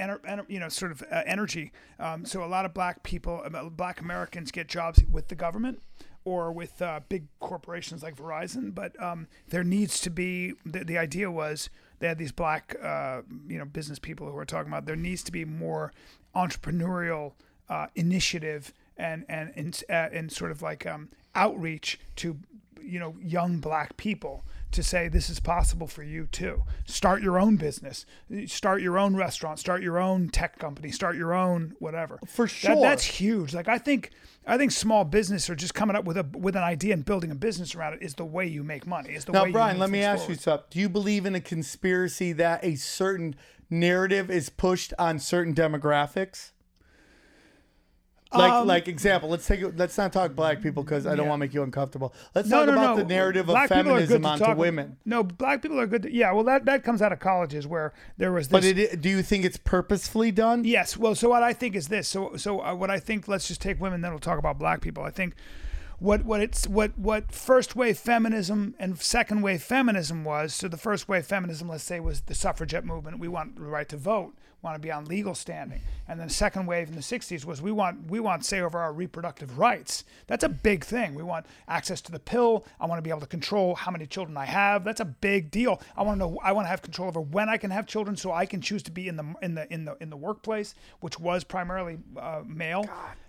ener, ener, you know, sort of uh, energy. Um, so a lot of black people, uh, black Americans, get jobs with the government or with uh, big corporations like Verizon. But um, there needs to be the, the idea was they had these black, uh, you know, business people who were talking about there needs to be more entrepreneurial uh, initiative and and and, uh, and sort of like um, outreach to you know young black people to say this is possible for you too. Start your own business, start your own restaurant, start your own tech company, start your own whatever. For That- sure. that's huge. Like I think I think small business or just coming up with a with an idea and building a business around it is the way you make money. Is the Now, way Brian, let me ask you something. Do you believe in a conspiracy that a certain narrative is pushed on certain demographics? Like, Um, like example. Let's take. Let's not talk black people because I don't want to make you uncomfortable. Let's No, talk no, about no. the narrative Black of people are good feminism onto talk- women. No, black people are good. To, yeah, well, that that comes out of colleges where there was this. But it, do you think it's purposefully done? Yes. Well, so what I think is this. So so uh, what I think. Let's just take women. Then we'll talk about black people. I think what what it's what what first wave feminism and second wave feminism was. So the first wave feminism, let's say, was the suffragette movement. We want the right to vote. Want to be on legal standing. And then the second wave in the 60s was we want we want say over our reproductive rights. That's a big thing. We want access to the pill. I want to be able to control how many children I have. That's a big deal. I want to know I want to have control over when I can have children so I can choose to be in the in the in the in the workplace, which was primarily uh, male.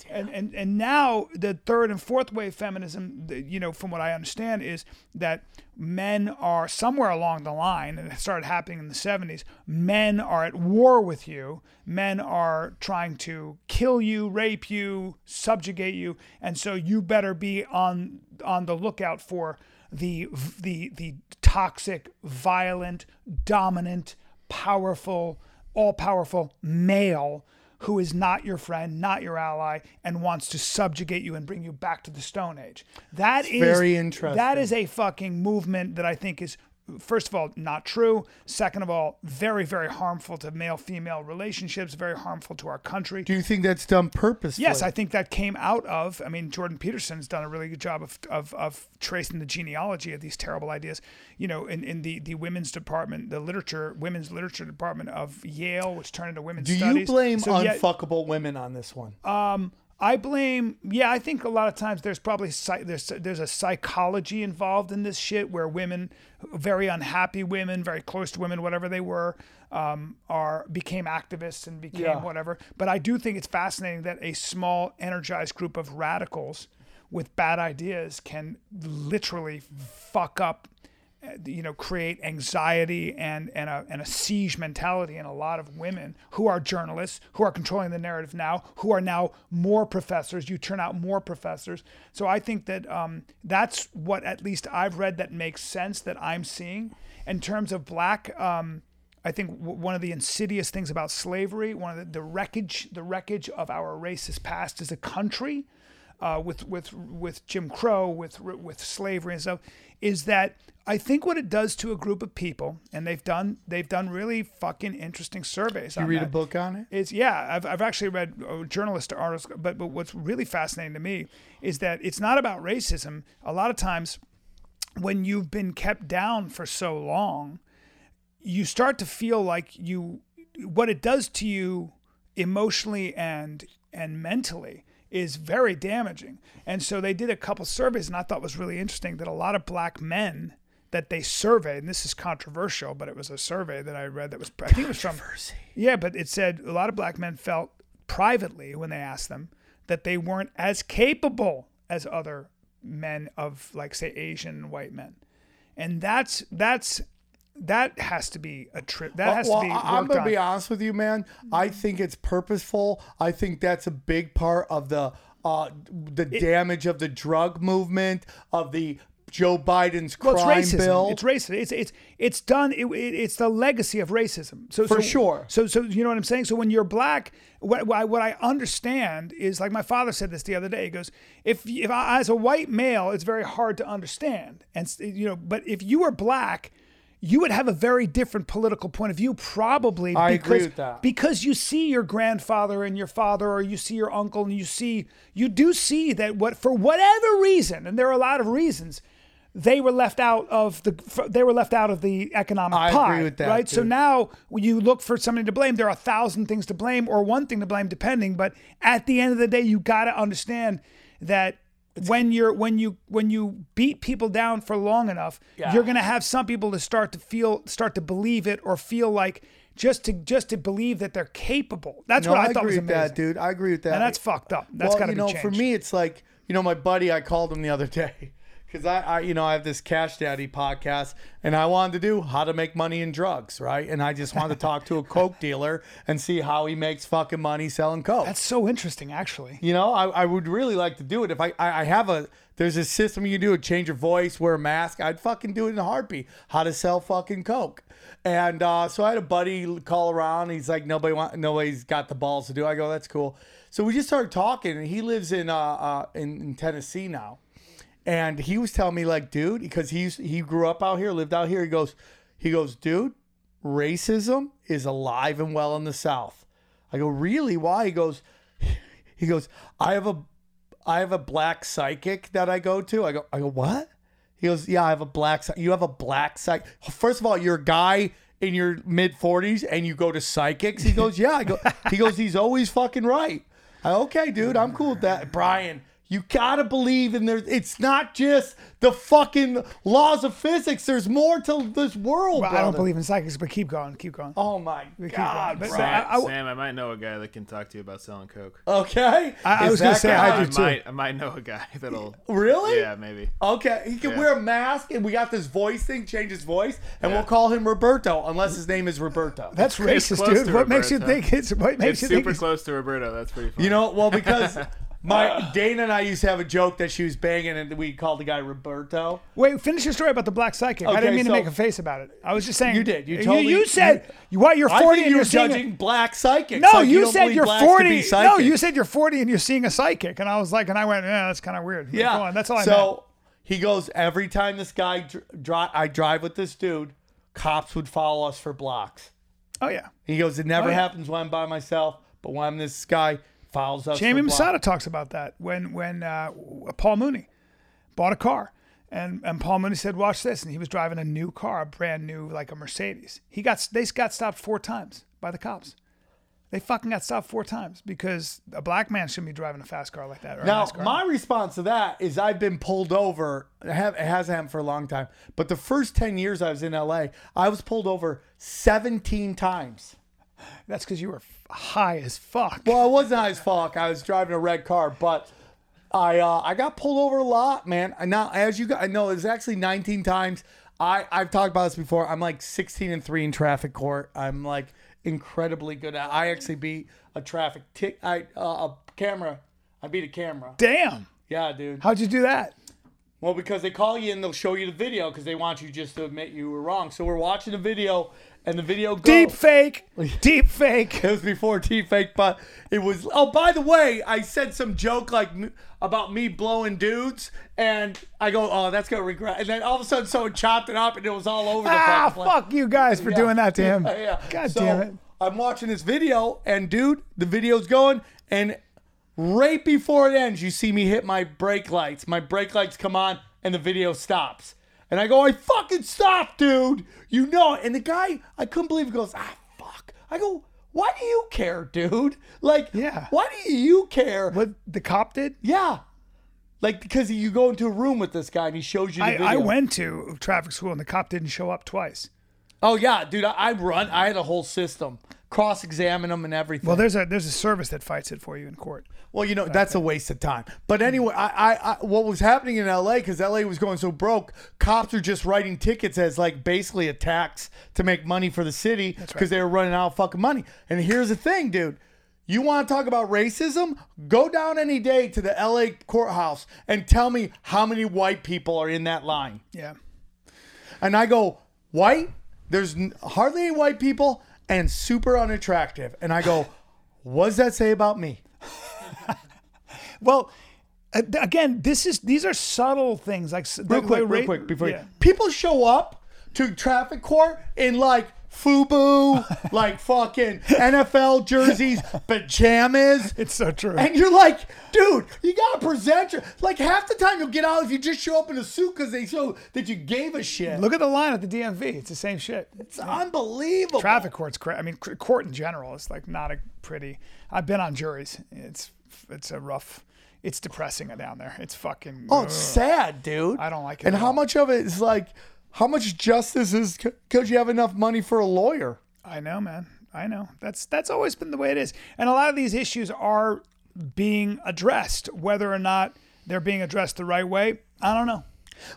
And, and and now the third and fourth wave feminism, you know, from what I understand is that men are somewhere along the line, and it started happening in the 70s. Men are at war with you. Men are trying to kill you, rape you, subjugate you, and so you better be on on the lookout for the the the toxic, violent, dominant, powerful, all powerful male who is not your friend, not your ally, and wants to subjugate you and bring you back to the Stone Age. That is very interesting. That is a fucking movement that I think is first of all not true. Second of all, very very harmful to male female relationships. Very harmful to our country. Do you think that's done purposely? Yes, I think that came out of. I mean, Jordan Peterson's done a really good job of of, of tracing the genealogy of these terrible ideas. You know, in, in the, the women's department, the literature, women's literature department of Yale, which turned into women's Do studies. you blame So, unfuckable women on this one? Um, I blame. Yeah, I think a lot of times there's probably there's there's a psychology involved in this shit where women, very unhappy women, very close to women, whatever they were, um, are became activists and became Yeah. whatever. But I do think it's fascinating that a small, energized group of radicals with bad ideas can literally fuck up you know, create anxiety and and a and a siege mentality in a lot of women who are journalists, who are controlling the narrative now, who are now more professors. You turn out more professors. So I think that um, that's what at least I've read that makes sense that I'm seeing in terms of black. Um, I think w- one of the insidious things about slavery, one of the, the wreckage, the wreckage of our racist past as a country, uh, with with with Jim Crow, with with slavery and stuff, is that I think what it does to a group of people, and they've done they've done really fucking interesting surveys. you read that, a book on it? is yeah, I've, I've actually read uh, journalist articles, but but what's really fascinating to me is that it's not about racism. A lot of times, when you've been kept down for so long, you start to feel like you what it does to you emotionally and and mentally is very damaging. And so they did a couple surveys, and I thought was really interesting that a lot of black men that they surveyed, and this is controversial, but it was a survey that I read that was I think it was from yeah, but it said a lot of black men felt privately when they asked them that they weren't as capable as other men of like say Asian white men. And that's that's that has to be a trip. That has well, to be. I'm gonna be honest with you, man. I think it's purposeful. I think that's a big part of the uh, the damage of the drug movement of the Joe Biden's Well, crime it's racism. bill. It's racism. It's it's it's done. It, it- it's the legacy of racism. So For so, sure. So so you know what I'm saying. So when you're black, what what I, what I understand is like my father said this the other day. He goes, if if I, as a white male, it's very hard to understand, and you know, but if you are black. You would have a very different political point of view, probably I because, agree with that. because you see your grandfather and your father, or you see your uncle, and you see you do see that what for whatever reason, and there are a lot of reasons, they were left out of the they were left out of the economic I agree pie, with that, right? So now when you look for somebody to blame, there are a thousand things to blame or one thing to blame, depending. But at the end of the day, you got to understand that. When you're when you when you beat people down for long enough, you're gonna have some people to start to feel start to believe it or feel like just to just to believe that they're capable. That's no, what I, I, thought was amazing. that, dude. I agree with that. And that's fucked up. That's well, got to you be know, changed. for me, it's like you know, my buddy. I called him the other day because I, I, you know, I have this Cash Daddy podcast, and I wanted to do how to make money in drugs, right? And I just wanted to talk to a coke dealer and see how he makes fucking money selling coke. That's so interesting, actually. You know, I, I would really like to do it. If I, I, I have a, there's a system you can do it, change your voice, wear a mask. I'd fucking do it in a heartbeat. How to sell fucking coke. And uh, so I had a buddy call around. He's like, nobody want, nobody's got the balls to do. it. I go, that's cool. So we just started talking, and he lives in uh, uh in, in Tennessee now. And he was telling me like, dude, because he's he grew up out here, lived out here. He goes, he goes, dude, racism is alive and well in the South. I go, really? Why? He goes, he goes, I have a I have a black psychic that I go to. I go, I go, what? He goes, yeah, I have a black. You have a black psychic. First of all, you're a guy in your mid 40s and you go to psychics? He goes, yeah. I go, he goes, he's always fucking right. I, okay, dude, I'm cool with that. Brian, you gotta believe in there. It's not just the fucking laws of physics. There's more to this world. Well, I don't believe in psychics, but keep going, keep going. Oh my keep god, going. But- bro. but I- I- Sam, I might know a guy that can talk to you about selling coke. Okay. I- I was gonna that say, guy- I I do too. might, I might know a guy that'll. Really? Yeah, maybe. Okay, he can Yeah. wear a mask, and we got this voice thing, change his voice, and Yeah. we'll call him Roberto, unless his name is Roberto. That's racist, dude. to What makes you think it's what makes It's you think super close to Roberto. That's pretty funny. You know, well, because my Dana and I used to have a joke that she was banging, and we called the guy Roberto. Wait, finish your story about the black psychic. I didn't mean so- to make a face about it. I was just saying. You did. You You, totally- you said you, what? You're 40 I think and you seeing. judging A, black psychics. no, like you, don't said you're 40. No, you said you're 40 and you're seeing a psychic, and I was like, and I went, eh, yeah, that's kind of weird. Yeah. That's all I so meant. he goes every time this guy dr- dri- I drive with this dude, cops would follow us for blocks. Oh yeah. He goes, it never Oh, yeah. happens when I'm by myself, but when I'm this guy follows us. Jamie for. Masada talks about that when when uh, Paul Mooney bought a car, and and Paul Mooney said, "Watch this," and he was driving a new car, a brand new like a Mercedes. He got they got stopped four times by the cops. They fucking got stopped four times because a black man shouldn't be driving a fast car like that. Or a Now, nice car. my response to that is I've been pulled over. It, have, it hasn't happened for a long time, but the first 10 years I was in LA, I was pulled over 17 times. That's because you were high as fuck. Well, I wasn't high as fuck. I was driving a red car, but I uh, I got pulled over a lot, man. Now, as you guys know, it's actually 19 times. I I've talked about this before. I'm like 16 and three in traffic court. I'm like incredibly good at. I actually beat a traffic tick. I uh, a camera. I beat a camera. Damn, Yeah, dude. how'd you do that? Well, because they call you and they'll show you the video because they want you just to admit you were wrong. So we're watching the video, and the video goes. Deep fake, deep fake. It was before deep fake, but it was. Oh, by the way, I said some joke like about me blowing dudes, and I go, "Oh, that's gonna regret." And then all of a sudden, someone chopped it up, and it was all over the Ah, place. fuck you guys for doing that to him. Yeah, yeah. God So, damn it. I'm watching this video, and dude, the video's going, and right before it ends, you see me hit my brake lights. My brake lights come on, and the video stops. And I go, I fucking stopped, dude. You know it. And the guy, I couldn't believe he goes, ah, fuck. I go, why do you care, dude? Like, Yeah. why do you care? What the cop did? Yeah. Like, because you go into a room with this guy and he shows you the I, video. I went to traffic school and the cop didn't show up twice. Oh, yeah, dude. I, I run. I had a whole system. Cross examine them and everything. Well, there's a there's a service that fights it for you in court. Well, you know that's a waste of time. But anyway, I, I, I what was happening in L.A. because L.A. was going so broke, cops are just writing tickets as like basically a tax to make money for the city because they were running out of fucking money. And here's the thing, dude. You want to talk about racism? Go down any day to the LA courthouse and tell me how many white people are in that line. Yeah. And I go, white? There's hardly any white people and super unattractive. And I go, what does that say about me? Well, uh, again, this is these are subtle things like real quick, real quick, before yeah. you, people show up to traffic court in like FUBU, like fucking NFL jerseys, pajamas. It's so true. And you're like, dude, you gotta present your like half the time you'll get out if you just show up in a suit because they show that you gave a shit. Look at the line at the DMV. It's the same shit. it's unbelievable. Traffic court's cra- I mean, court in general is like not a pretty. I've been on juries. It's it's a rough. It's depressing down there. It's fucking. Oh, it's sad, dude. I don't like it And how all. much of it is like, how much justice is because you have enough money for a lawyer? I know, man. I know. That's that's always been the way it is. And a lot of these issues are being addressed. Whether or not they're being addressed the right way, I don't know.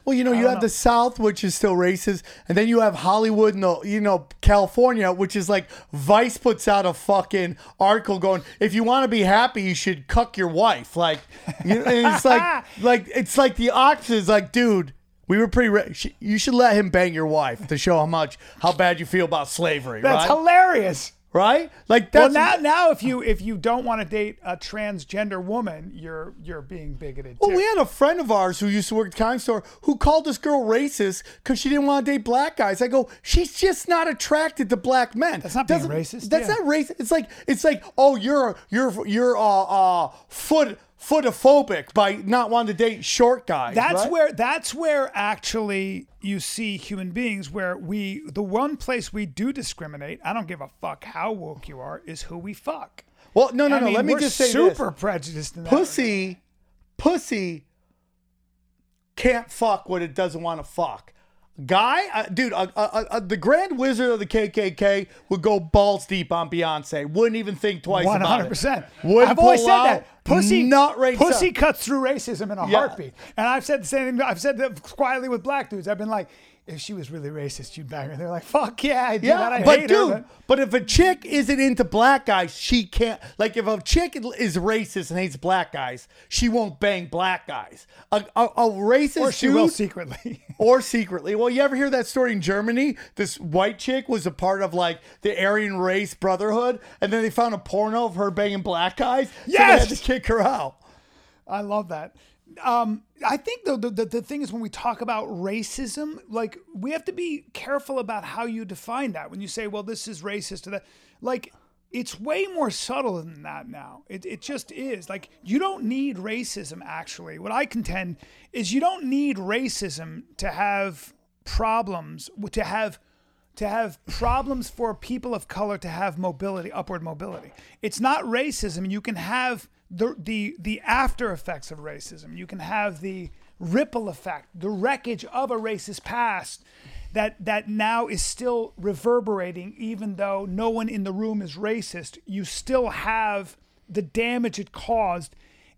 Well, you know, you have know. the South, which is still racist, and then you have Hollywood and the, you know, California, which is like Vice puts out a fucking article going, if you want to be happy, you should cuck your wife. Like, you know, and it's like, like it's like the opposite. It's like, dude, we were pretty. Sh- you should let him bang your wife to show how much how bad you feel about slavery, That's right? hilarious. right? Like Well, that's now now if you if you don't want to date a transgender woman, you're you're being bigoted. Well, too. we had a friend of ours who used to work at the comic store who called this girl racist because she didn't want to date black guys. I go, she's just not attracted to black men. That's not being Doesn't- racist, That's yeah. not racist. It's like it's like, oh, you're you're you're uh uh foot footophobic by not wanting to date short guys. That's right? where that's where actually you see human beings where we the one place we do discriminate. I don't give a fuck how woke you are. Is who we fuck. Well, no, no, I no. mean, let me just say super this. prejudiced in that. Pussy, pussy can't fuck what it doesn't want to fuck. Guy, uh, dude, uh, uh, uh, the Grand Wizard of the KKK would go balls deep on Beyonce. Wouldn't even think twice One about hundred it. percent. Wouldn't I've always said out, that. Pussy, not race pussy up. cuts through racism in a Yeah. heartbeat. And I've said the same thing. I've said that quietly with black dudes. I've been like, if she was really racist, you'd bang her. They're like, fuck yeah, I do that. I Yeah, but hate dude, her. but if a chick isn't into black guys, she can't. Like, if a chick is racist and hates black guys, she won't bang black guys. A, a, a racist Or she dude, will secretly. or secretly. Well, you ever hear that story in Germany? This white chick was a part of like the Aryan race brotherhood, and then they found a porno of her banging black guys. Yes, So they had to kick her out. I love that. Um, I think though the, the the thing is when we talk about racism, like we have to be careful about how you define that. When you say, "Well, this is racist," or that, like it's way more subtle than that now. It it just is. Like you don't need racism. Actually, what I contend is you don't need racism to have problems. To have to have problems for people of color to have mobility, upward mobility. It's not racism. You can have the the the after effects of racism. You can have the ripple effect, the wreckage of a racist past that that now is still reverberating even though no one in the room is racist. You still have the damage it caused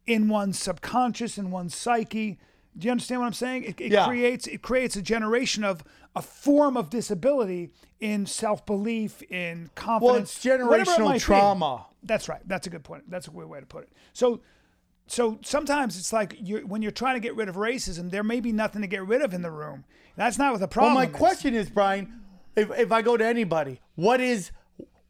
in one's subconscious in one's psyche. Do you understand what I'm saying? It, it Yeah. creates it creates a generation of a form of disability in self belief, in confidence. Well, it's whatever it generational be. trauma. That's right. That's a good point. That's a good way to put it. So, so sometimes it's like you're, when you're trying to get rid of racism, there may be nothing to get rid of in the room. That's not what the problem. Well, my is. question is, Brian, if, if I go to anybody, what is,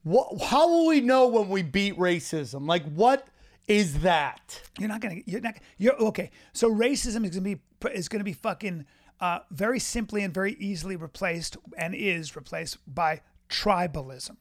what, how will we know when we beat racism? Like, what is that? You're not gonna. You're not. You're okay. So racism is gonna be is gonna be fucking uh, very simply and very easily replaced and is replaced by tribalism,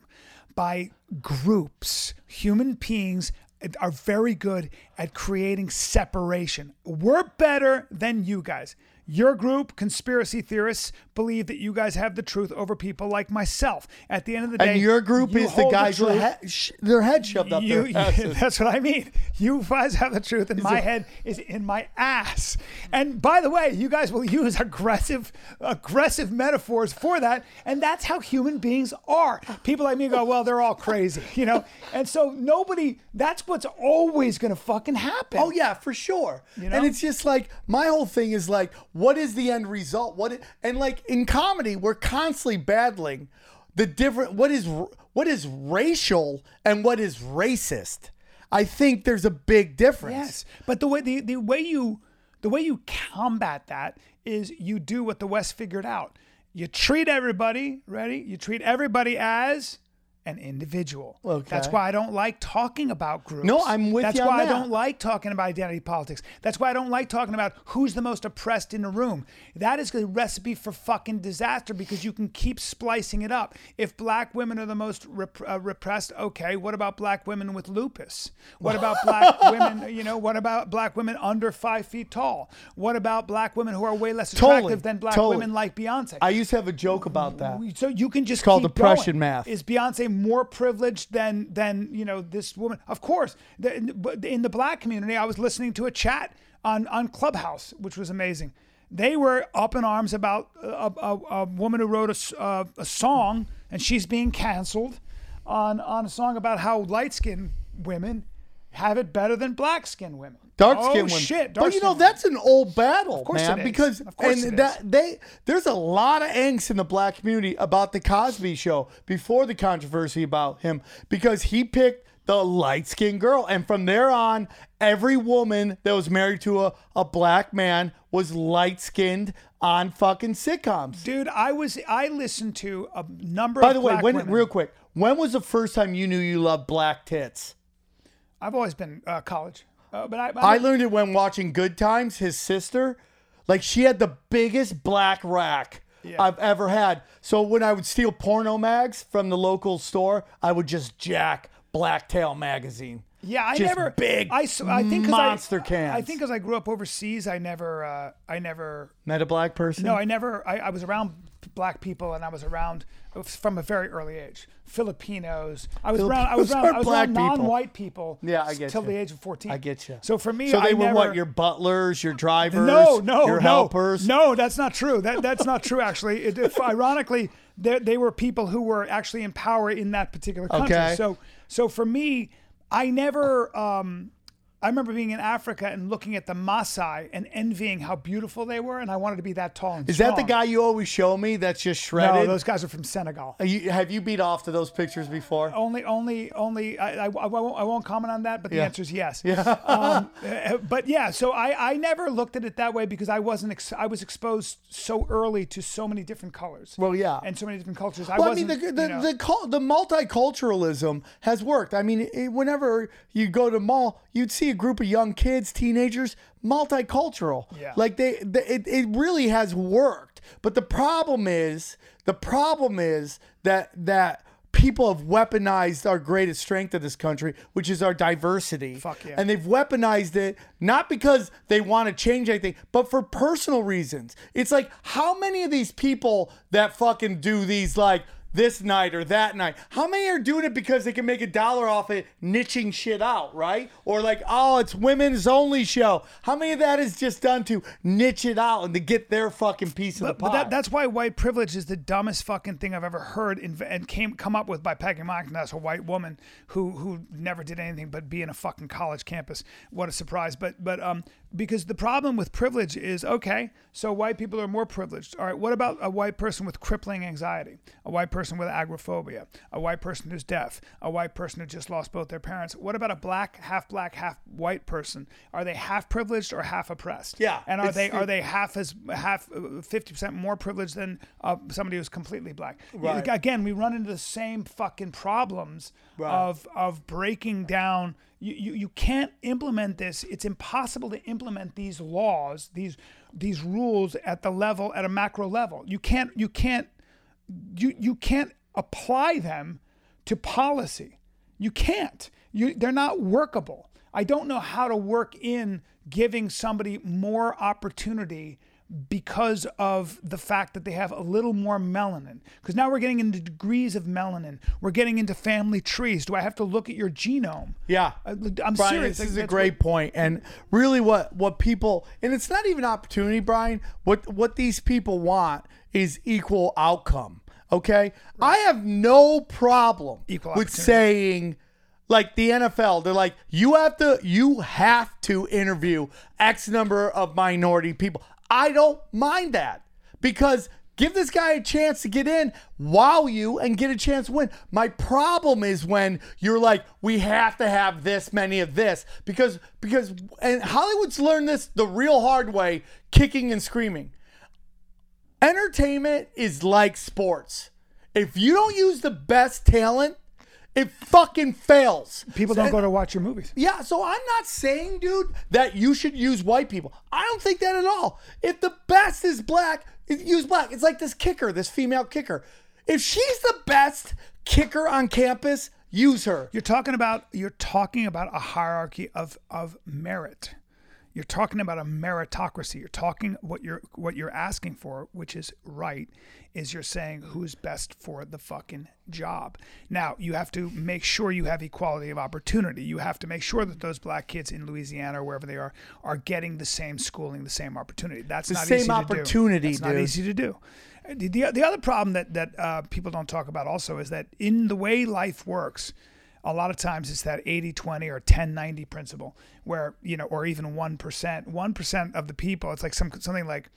by groups. Human beings are very good at creating separation. We're better than you guys. Your group, conspiracy theorists, believe that you guys have the truth over people like myself. At the end of the day, And your group you is the guys with truth. he- sh- their head shoved up You- their you- asses. that's what I mean. You guys have the truth, and my head is in my ass. And by the way, you guys will use aggressive, aggressive metaphors for that, and that's how human beings are. People like me go, "Well, they're all crazy," you know. And so nobody. That's what's always gonna fucking happen. Oh yeah, for sure. You know? And it's just like my whole thing is like, what is the end result? What and like in comedy, we're constantly battling the different. what is what is racial and what is racist? I think there's a big difference. Yes, but the way the, the way you the way you combat that is you do what the West figured out. You treat everybody ready. You treat everybody as an individual. Okay. That's why I don't like talking about groups. No, I'm with That's you That's why I that. don't like talking about identity politics. That's why I don't like talking about who's the most oppressed in the room. That is a recipe for fucking disaster because you can keep splicing it up. If black women are the most rep- uh, repressed, okay, what about black women with lupus? What about black women, you know, what about black women under five feet tall? What about black women who are way less attractive Totally, than black totally. women like Beyonce? I used to have a joke about that. so you can just called keep depression going. math. Is Beyonce more privileged than than you know this woman? Of course. In the black community, I was listening to a chat on on Clubhouse, which was amazing. They were up in arms about a, a, a woman who wrote a, uh, a song, and she's being canceled on on a song about how light skinned women have it better than black skinned women. Dark oh, skin women. shit! but you know that's an old battle, of course man. it is. Because Of course and it that they there's a lot of angst in the black community about the Cosby Show before the controversy about him because he picked the light skinned girl, and from there on, every woman that was married to a, a black man was light skinned on fucking sitcoms. Dude, I was I listened to a number By the way, when women. real quick, when was the first time you knew you loved black tits? I've always been uh, college, uh, but I, I learned it when watching Good Times. His sister, like she had the biggest black rack I've ever had. So when I would steal porno mags from the local store, I would just jack Blacktail magazine. Yeah, I Just never big I, I think monster I, cans. I think because I grew up overseas, I never, uh, I never. met a black person. No, I never. I, I was around black people, and I was around from a very early age. Filipinos. I was around. I was around. I was black around non-white people. Yeah, I get till you. the age of fourteen. I get you. So for me, So they I were never, what? Your butlers, your drivers, no, no, your no, helpers. No, that's not true. That that's not true. Actually, it, if, ironically, they, they were people who were actually in power in that particular country. Okay. So so for me, I never. Um, I remember being in Africa and looking at the Maasai and envying how beautiful they were, and I wanted to be that tall and Is that the guy you always show me that's just shredded. No, those guys are from Senegal. Are you, have you beat off to those pictures before? Only, only, only. I, I, I, won't, I won't comment on that, but the Yeah. answer is yes. Yeah. um, uh, but yeah, so I, I never looked at it that way because I wasn't. Ex- I was exposed so early to so many different colors. Well, yeah. and so many different cultures. I Well, I mean, the the you know- the, cul- the multiculturalism has worked. I mean, whenever you go to mall, you'd see a group of young kids, teenagers, multicultural. Yeah. Like they, the, it it really has worked. But the problem is, the problem is that that people have weaponized our greatest strength of this country, which is our diversity. Fuck yeah. And they've weaponized it not because they want to change anything, but for personal reasons. It's like how many of these people that fucking do these like this night or that night, how many are doing it because they can make a dollar off it, niching shit out, right? Or like, oh, it's women's only show. How many of that is just done to niche it out and to get their fucking piece of But, the pie? but that, that's why white privilege is the dumbest fucking thing I've ever heard inv- and came come up with by Peggy McIntosh, a white woman who who never did anything but be in a fucking college campus. What a surprise! But but um because the problem with privilege is okay, so white people are more privileged. All right, what about a white person with crippling anxiety, a white person with agoraphobia, a white person who's deaf, a white person who just lost both their parents? What about a black, half black, half white person? Are they half privileged or half oppressed? Yeah, and are they are they half as half fifty percent more privileged than uh, somebody who's completely black? Right. Again, we run into the same fucking problems of of breaking down. You, you you can't implement this. It's impossible to implement these laws, these these rules at the level at a macro level. You can't you can't you you can't apply them to policy. You can't. You they're not workable. I don't know how to work in giving somebody more opportunity because of the fact that they have a little more melanin. Because now we're getting into degrees of melanin. We're getting into family trees. Do I have to look at your genome? Yeah, I- I'm Brian, serious. This Like, is a great what- point, and really, what what people and it's not even opportunity, Brian. What what these people want is equal outcome. Okay, I have no problem Equal with saying. Like the NFL, they're like, you have to, you have to interview X number of minority people. I don't mind that because give this guy a chance to get in, wow you, and get a chance to win. My problem is when you're like, we have to have this many of this because because and Hollywood's learned this the real hard way, kicking and screaming. Entertainment is like sports. If you don't use the best talent, it fucking fails. People don't go to watch your movies. Yeah, so I'm not saying, dude, that you should use white people. I don't think that at all. If the best is black, use black. It's like this kicker, this female kicker. If she's the best kicker on campus, use her. You're talking about you're talking about a hierarchy of of merit. You're talking about a meritocracy. You're talking what you're what you're asking for, which is right, is you're saying who's best for the fucking job. Now you have to make sure you have equality of opportunity. You have to make sure that those black kids in Louisiana or wherever they are are getting the same schooling, the same opportunity. That's not same easy to do. opportunity, That's not easy to do. The, the, the other problem that that uh, people don't talk about also is that in the way life works, a lot of times it's that 80-20 or 10-90 principle where you know or even 1% 1% of the people it's like some something like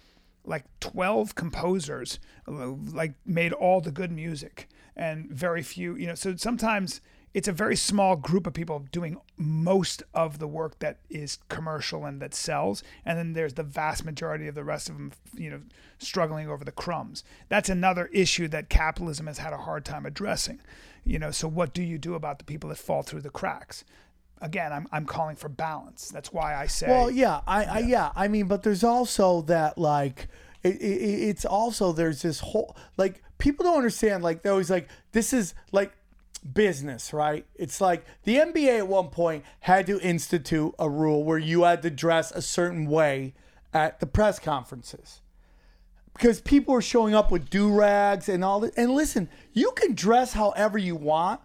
like 12 composers like made all the good music and very few you know so sometimes it's a very small group of people doing most of the work that is commercial and that sells and then there's the vast majority of the rest of them you know struggling over the crumbs. That's another issue that capitalism has had a hard time addressing you know so what do you do about the people that fall through the cracks? Again i'm, I'm calling for balance. That's why i say Well, yeah, I, I yeah, I mean, but there's also that like it, it, it's also there's this whole like people don't understand like they're always like this is like business, right? It's like the NBA at one point had to institute a rule where you had to dress a certain way at the press conferences because people are showing up with do rags and all that. And listen, you can dress however you want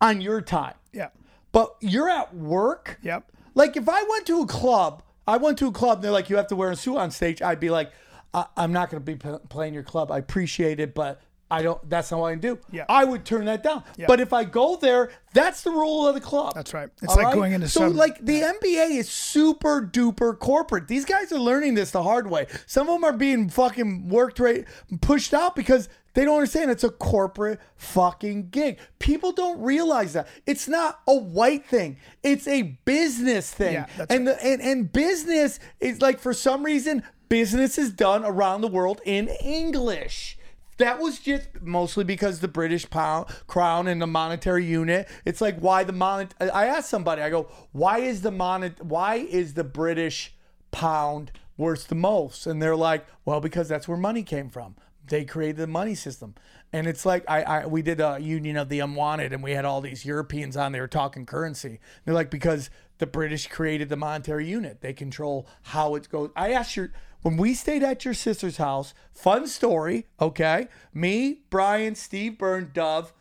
on your time, Yeah. but you're at work. Yep. Like if I went to a club, I went to a club and they're like, you have to wear a suit on stage. I'd be like, I- I'm not going to be p- playing your club. I appreciate it, but I don't. That's not what I do. Yeah. I would turn that down. Yeah. But if I go there, that's the rule of the club. That's right. It's All like going into so some- like the NBA is super duper corporate. These guys are learning this the hard way. Some of them are being fucking worked right, pushed out because they don't understand it's a corporate fucking gig. People don't realize that it's not a white thing. It's a business thing. Yeah, and the and and business is like for some reason business is done around the world in English. That was just mostly because the British pound, crown and the monetary unit. It's like why the mon. I asked somebody. I go, why is the mon? Why is the British pound worth the most? And they're like, well, because that's where money came from. They created the money system. And it's like I, I we did a union of the unwanted, and we had all these Europeans on there talking currency. They're like because the British created the monetary unit. They control how it goes. I asked your when we stayed at your sister's house. Fun story, okay? Me, Brian, Steve Byrne, Dov.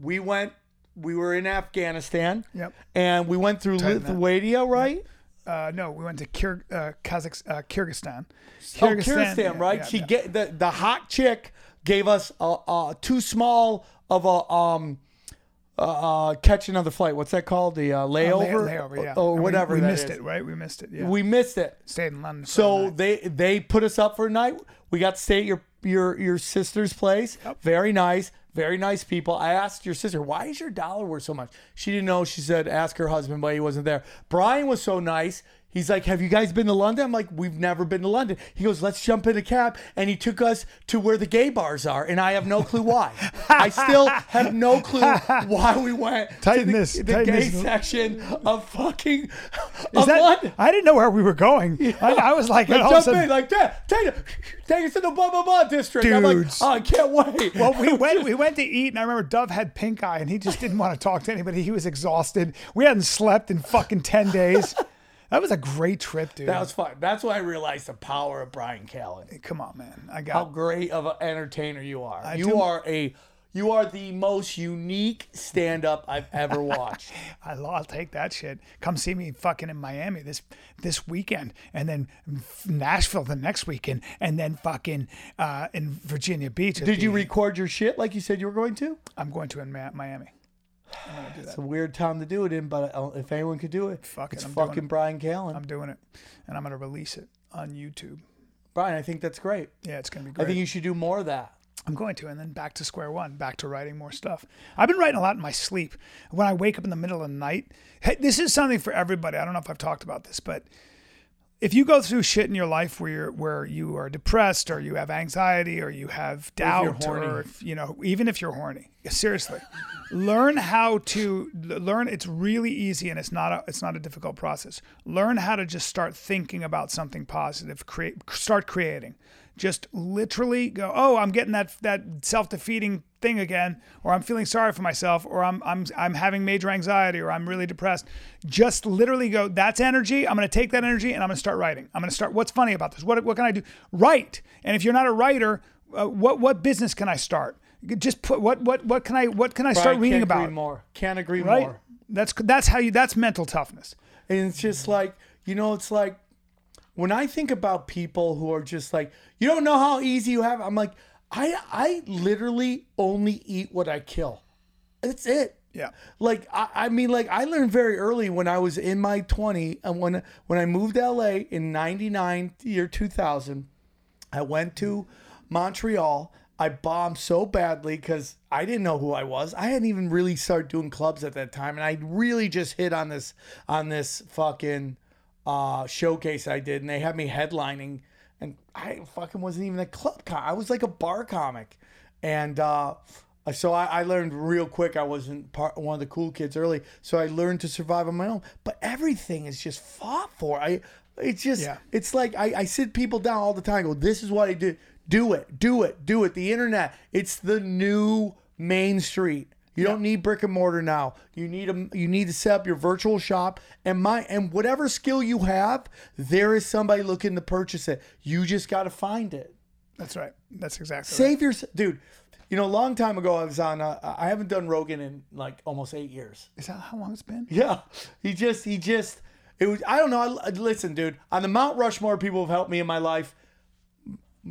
We went. We were in Afghanistan. Yep. And we went through Tighten. Lithuania, right? Uh, no, we went to Kyr- uh, Kazakh- uh, Kyrgyzstan. Oh, Kyrgyzstan, yeah, right? yeah, she yeah. get the the hot chick gave us a, a too small of a um uh, uh catch another flight. What's that called? The uh, Lay- layover, layover, yeah. or we- whatever. We, that missed is. it, right? We missed it. Yeah. We missed it. stayed in London. So they they put us up for a night. We got to stay at your your your sister's place. Very nice, very nice people. I asked your sister, why is your dollar worth so much? She didn't know. She said, ask her husband, but he wasn't there. Brian was so nice. He's like, have you guys been to London? I'm like, we've never been to London. He goes, let's jump in a cab, and he took us to where the gay bars are, and I have no clue why. I still have no clue why we went Tighten to the, this, the tighten gay this. section of fucking Is of that, London. I didn't know where we were going. I, I was like, Like, all jump sudden- in like that. Take. Take us to the blah blah blah district. I'm like, Dudes. oh, I can't wait. Well, we went we went to eat, and I remember Dov had pink eye, and he just didn't want to talk to anybody. He was exhausted. We hadn't slept in fucking ten days. That was a great trip, dude. that was fun. That's when I realized the power of Brian Callen. Come on, man. I got How great of an entertainer you are. you do- are a you are the most unique stand up I've ever watched. I'll, take that shit. Come see me fucking in Miami this this weekend, and then Nashville the next weekend, and then fucking uh, in Virginia Beach. Did you record your shit like you said you were going to? I'm going to in It's a weird time to do it in, but uh, if anyone could do it, Fuck it, it's I'm doing fucking it. Brian Callen. I'm doing it, and I'm gonna release it on YouTube. Brian, I think that's great. Yeah, it's gonna be great. I think you should do more of that. I'm going to, and then back to square one, back to writing more stuff. I've been writing a lot in my sleep. When I wake up in the middle of the night, hey, this is something for everybody. I don't know if I've talked about this, but if you go through shit in your life where you're where you are depressed or you have anxiety or you have doubt horny. or if, you know even if you're horny seriously learn how to learn it's really easy and it's not a it's not a difficult process learn how to just start thinking about something positive create start creating just literally go oh i'm getting that that self-defeating thing again or i'm feeling sorry for myself or i'm i'm i'm having major anxiety or i'm really depressed. Just literally go that's energy. I'm going to take that energy and i'm going to start writing. I'm going to start what's funny about this? What what can i do? Write. And if you're not a writer uh, what what business can i start? Just put what what what can i what can i start Brian, reading can't about? Agree more. Can't agree right? more. that's that's how you that's mental toughness. And it's just like, you know, it's like when I think about people who are just like, you don't know how easy you have. I'm like, I I literally only eat what I kill. That's it. Yeah. Like I, I mean, like I learned very early when I was in my 20 and when when I moved to LA in 99 year 2000, I went to Montreal. I bombed so badly because I didn't know who I was. I hadn't even really started doing clubs at that time, and I really just hit on this on this fucking uh, showcase I did, and they had me headlining, and I fucking wasn't even a club com- I was like a bar comic, and uh, so I, I learned real quick I wasn't part one of the cool kids early. So I learned to survive on my own. But everything is just fought for. I it's just Yeah. it's like I, I sit people down all the time. Go, this is what I do. Do it, do it, do it. The internet, it's the new main street. You don't need brick and mortar now. You need a, you need to set up your virtual shop and my and whatever skill you have, there is somebody looking to purchase it. You just got to find it. That's right. That's exactly right. Save your dude. You know, a long time ago, I was on. Uh, I haven't done Rogan in like almost eight years. Is that how long it's been? Yeah, he just he just it was. I don't know. I, listen, dude. On the Mount Rushmore, people have helped me in my life.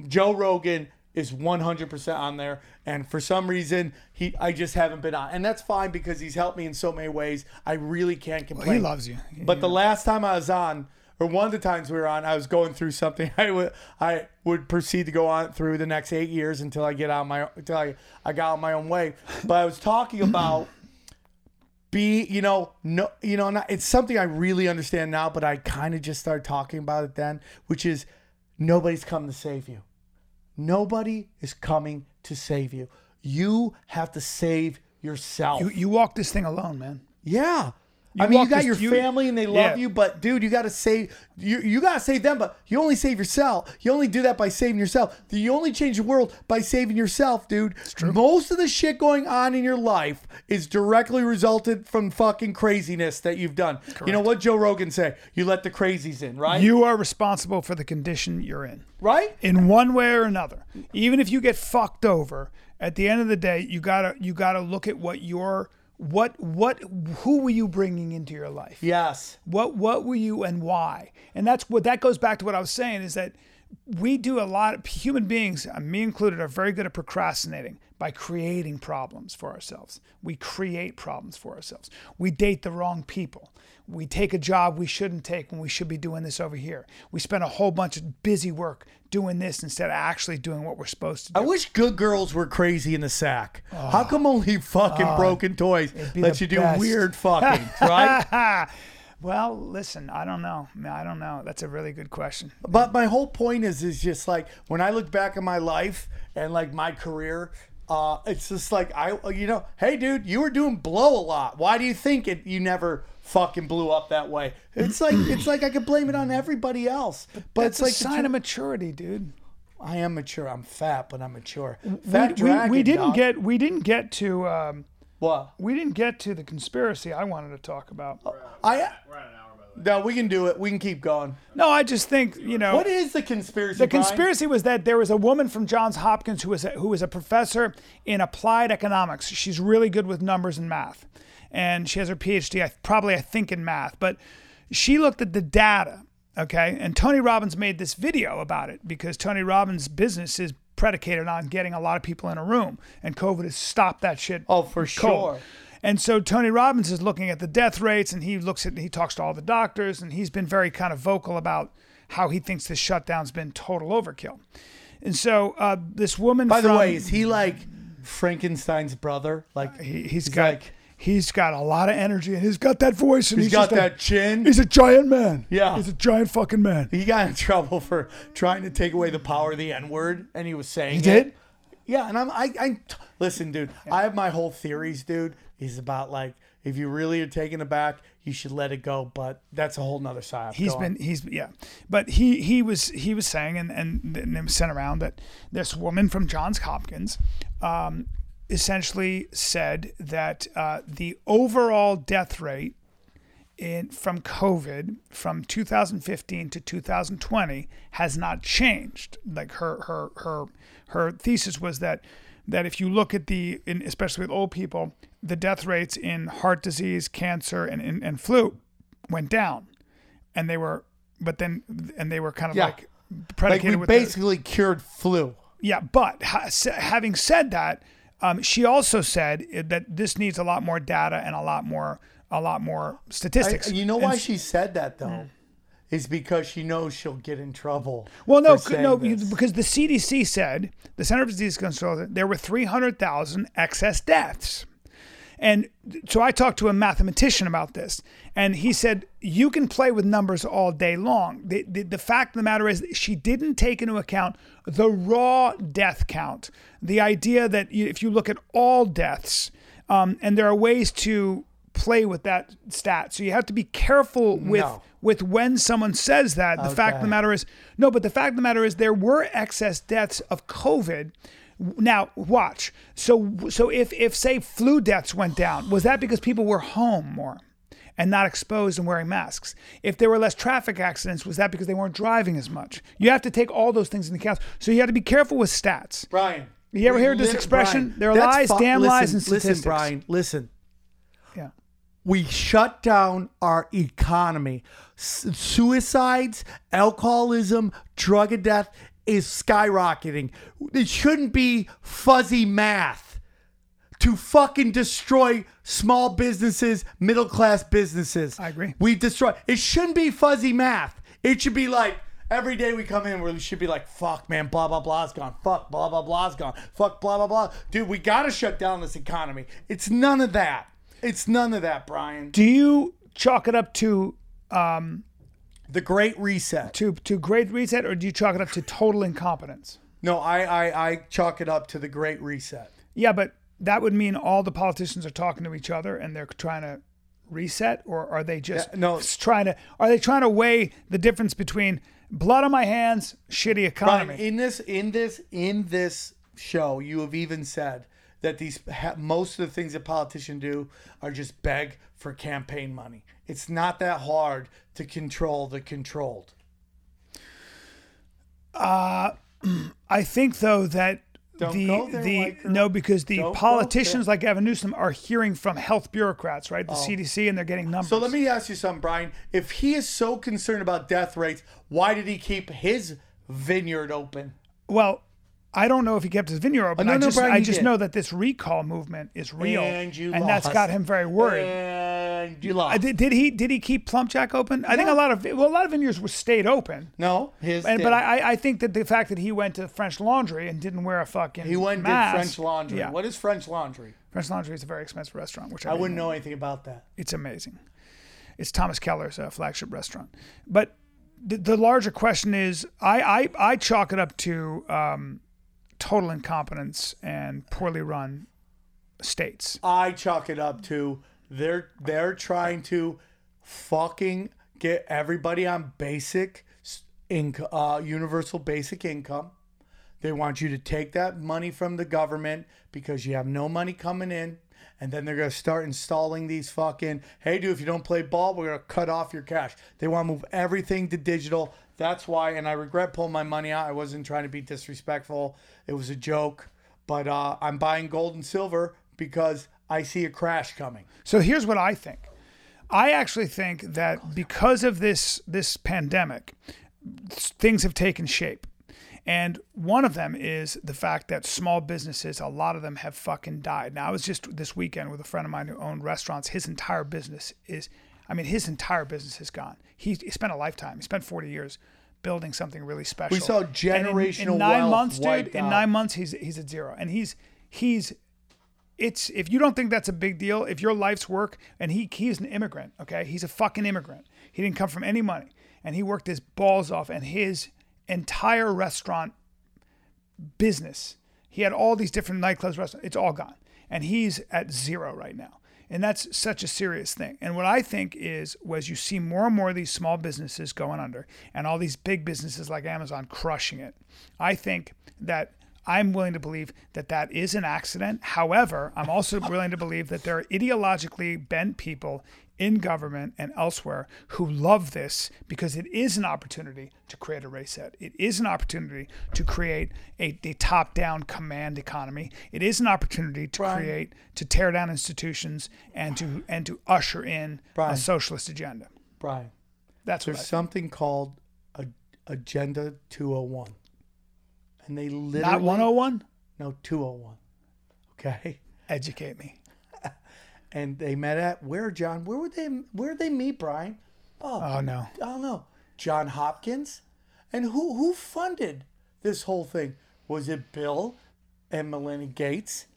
Joe Rogan is 100% on there, and for some reason, he I just haven't been on, and that's fine because he's helped me in so many ways. I really can't complain. He loves you. But the last time I was on, or one of the times we were on, I was going through something. I would I would proceed to go on through the next eight years until I get out my until I, I got out my own way. But I was talking about be you know no you know not, it's something I really understand now, but I kind of just started talking about it then, which is nobody's come to save you. Nobody is coming to save you. You have to save yourself. You, you walk this thing alone, man. Yeah. I mean, you got your you- family and they love Yeah. you, but dude, you got to save you. You got to save them, but you only save yourself. You only do that by saving yourself. You only change the world by saving yourself, dude. It's true. Most of the shit going on in your life is directly resulted from fucking craziness that you've done. You know what Joe Rogan say? You let the crazies in, right? You are responsible for the condition you're in. right? in one way or another. Even if you get fucked over, at the end of the day, you gotta you gotta look at what your what what who were you bringing into your life? Yes. What what were you and why? And that's what that goes back to what I was saying is that we do a lot of human beings, uh, me included, are very good at procrastinating by creating problems for ourselves. We create problems for ourselves. We date the wrong people. We take a job we shouldn't take when we should be doing this over here. We spend a whole bunch of busy work doing this instead of actually doing what we're supposed to do. I wish good girls were crazy in the sack. How come only fucking broken toys Oh. let you do weird fucking, right? well, listen, I don't know. I don't know. That's a really good question. But my whole point is, is just like when I look back at my life and like my career, uh, it's just like I, you know, hey, dude, you were doing blow a lot. Why do you think it? You never fucking blew up that way. It's like it's like I could blame it on everybody else. But, That's it's like a sign tr- of maturity, dude. I am mature. I'm fat, but I'm mature. we, Fat we- dragon. we didn't dog. get we didn't get to um, what we didn't get to the conspiracy I wanted to talk about. I. We're at an hour, by the way. No, we can do it. We can keep going. No, I just think you know What is the conspiracy? the Brian? conspiracy was that there was a woman from Johns Hopkins who was a, who was a professor in applied economics. She's really good with numbers and math, and she has her PhD. I, probably I think in math, but she looked at the data. Okay, and Tony Robbins made this video about it because Tony Robbins' business is predicated on getting a lot of people in a room, and COVID has stopped that shit. Oh, for cold. sure. And so Tony Robbins is looking at the death rates and he looks at he talks to all the doctors and he's been very kind of vocal about how he thinks this shutdown's been total overkill. And so uh, this woman By the from- way, is he like Frankenstein's brother? Like he, he's he's got like he's got a lot of energy and he's got that voice and he's he's, got just a- that chin. he's a giant man. Yeah. He's a giant fucking man. He got in trouble for trying to take away the power of the N word, and he was saying He it. did? Yeah, and I'm I, I listen, dude. I have my whole theories, dude. Is about like if you really are taken aback, you should let it go. But that's a whole nother side. He's been on. he's yeah, but he he was he was saying and and, and it was sent around that this woman from Johns Hopkins, um, essentially said that uh, the overall death rate in from COVID from 2015 to 2020 has not changed. Like her her her her thesis was that that if you look at the in, especially with old people, the death rates in heart disease, cancer, and and, and flu went down, and they were but then and they were kind of Yeah. like like we with the- basically cured flu. yeah, but ha- having said that, um, she also said that this needs a lot more data and a lot more a lot more I- statistics. you know why s- she said that though? Is because she knows she'll get in trouble. Well, no, no, this. because the CDC said the Center for Disease Control there were three hundred thousand excess deaths, and so I talked to a mathematician about this, and he said you can play with numbers all day long. The, the, the fact of the matter is she didn't take into account the raw death count. The idea that you, if you look at all deaths, um, and there are ways to play with that stat, so you have to be careful with No. with when someone says that. The fact of the matter is, no, but the fact of the matter is, there were excess deaths of COVID Now watch. So so if if say flu deaths went down, was that because people were home more and not exposed and wearing masks? If there were less traffic accidents, was that because they weren't driving as much? You have to take all those things into account. So you have to be careful with stats. Brian. You ever heard this expression? Brian, There are lies, damn lies, and statistics. Listen, Brian, listen. Yeah. We shut down our economy. S- suicides, alcoholism, drug and death is skyrocketing. It shouldn't be fuzzy math to fucking destroy small businesses, middle class businesses. I agree. We destroy. It shouldn't be fuzzy math. It should be like every day we come in, we should be like, fuck, man, blah, blah, blah's gone. Fuck, blah, blah, blah's gone. Fuck, blah, blah, blah. Dude, we got to shut down this economy. It's none of that. It's none of that, Brian. Do you chalk it up to um, The Great Reset. to to great reset, or do you chalk it up to total incompetence? No, I, I, I chalk it up to the Great Reset. Yeah, but that would mean all the politicians are talking to each other and they're trying to reset, or are they just Yeah, no. trying to? Are they trying to weigh the difference between blood on my hands, shitty economy? in this, in this, in this show, you have even said that these most of the things that politicians do are just beg for campaign money. It's not that hard to control the controlled. Uh, I think though that Don't the the girl. no because the Don't politicians like Gavin Newsom are hearing from health bureaucrats, right? The oh. CDC, and they're getting numbers. Oh. So let me ask you something, Brian. If he is so concerned about death rates, why did he keep his vineyard open? Well, I don't know if he kept his vineyard open. Oh, no, I no, just, Brian, I just did. know that this recall movement is real, And you that's got him very worried. And you lost. Uh, Did, did he did he keep Plumpjack open? I think a lot of well, a lot of vineyards were stayed open. no, his. And, but I, I- think that the fact that he went to French Laundry and didn't wear a fucking he went and did French Laundry. Yeah, What is French Laundry? French Laundry is a very expensive restaurant, which I, I wouldn't know anything about that. It's amazing. It's Thomas Keller's uh, flagship restaurant. But the, the larger question is, I, I I chalk it up to um, total incompetence and poorly run states. I chalk it up to they're they're trying to fucking get everybody on basic income, uh, universal basic income. They want you to take that money from the government because you have no money coming in. And then they're going to start installing these fucking, hey, dude, if you don't play ball, we're going to cut off your cash. They want to move everything to digital. That's why, and I regret pulling my money out. I wasn't trying to be disrespectful. It was a joke. But uh, I'm buying gold and silver because I see a crash coming. So here's what I think. I actually think that because of this this pandemic, things have taken shape. And one of them is the fact that small businesses, a lot of them have fucking died. Now, I was just this weekend with a friend of mine who owned restaurants. His entire business is, I mean, his entire business is gone. He, he spent a lifetime, he spent 40 years building something really special. We saw And in- in, nine wealth months, dude. In out. nine months, he's he's at zero, and he's he's it's if you don't think that's a big deal, if your life's work and he he's an immigrant, okay? He's a fucking immigrant. He didn't come from any money. And he worked his balls off and his entire restaurant business. He had all these different nightclubs, restaurants. It's all gone. And he's at zero right now. And that's such a serious thing. And what I think is, was you see more and more of these small businesses going under and all these big businesses like Amazon crushing it. I think that I'm willing to believe that that is an accident. However, I'm also willing to believe that there are ideologically bent people in government and elsewhere who love this because it is an opportunity to create a reset. It is an opportunity to create a, a top down command economy. It is an opportunity to Brian. create, to tear down institutions and to and to usher in a socialist agenda. Brian, That's there's something called a, Agenda 201. And they literally. Not 101? No, 201. Okay. Educate me. And they met at where, John? Where would they? Where did they meet, Brian? Oh, oh no. I don't know. John Hopkins, and who who funded this whole thing? Was it Bill and Melinda Gates?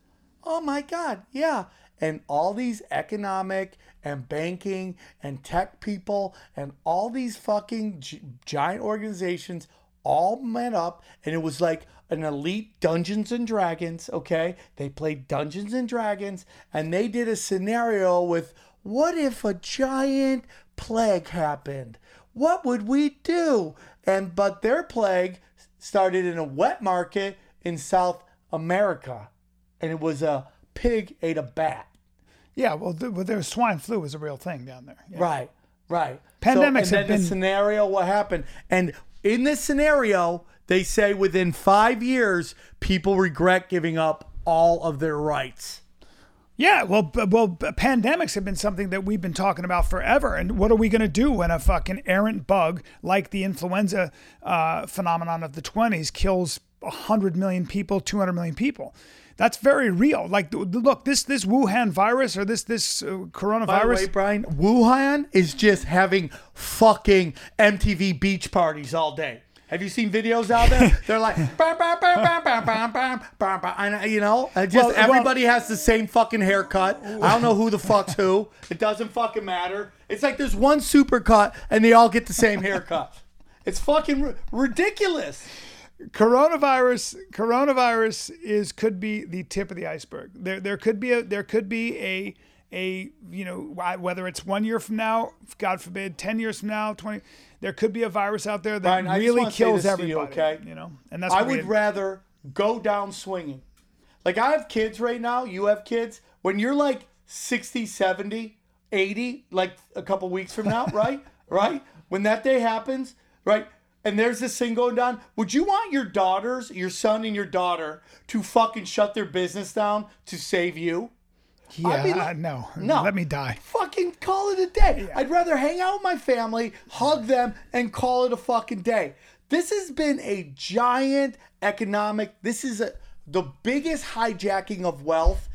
Oh my God, yeah. And all these economic and banking and tech people and all these fucking gi- giant organizations all met up, and it was like an elite Dungeons and Dragons. Okay, they played Dungeons and Dragons, and they did a scenario with what if a giant plague happened? What would we do? And but their plague started in a wet market in South America, and it was a pig ate a bat. Yeah, well, th- well, there's swine flu is a real thing down there. Yeah. Right, right. Pandemics so, and then been- the scenario. What happened? And in this scenario, they say within five years, people regret giving up all of their rights. Yeah, well, b- well, pandemics have been something that we've been talking about forever. And what are we going to do when a fucking errant bug like the influenza uh, phenomenon of the 20s kills 100 million people, 200 million people? That's very real. Like, look, this this Wuhan virus or this this uh, By the coronavirus. way, Brian, Wuhan is just having fucking MTV beach parties all day. Have you seen videos out there? They're like, bah, bah, bah, and, uh, you know, uh, just well, everybody well, has the same fucking haircut. I don't know who the fuck's who. It doesn't fucking matter. It's like there's one super cut, and they all get the same haircut. It's fucking r- ridiculous. Coronavirus, coronavirus is could be the tip of the iceberg. There, there could be a, there could be a a you know whether it's one year from now god forbid 10 years from now 20 there could be a virus out there that Brian, really kills to you, everybody okay? you know and that's I would rather go down swinging. Like I have kids right now, you have kids. When you're like 60, 70, 80, like a couple weeks from now, right? Right? When that day happens, right? And there's this thing going down. Would you want your daughters, your son and your daughter, to fucking shut their business down to save you? Yeah be like- no No. let me die Fucking call it a day. I'd rather hang out with my family, hug them, and call it a fucking day. This has been a giant economic. This is a, the biggest hijacking of wealth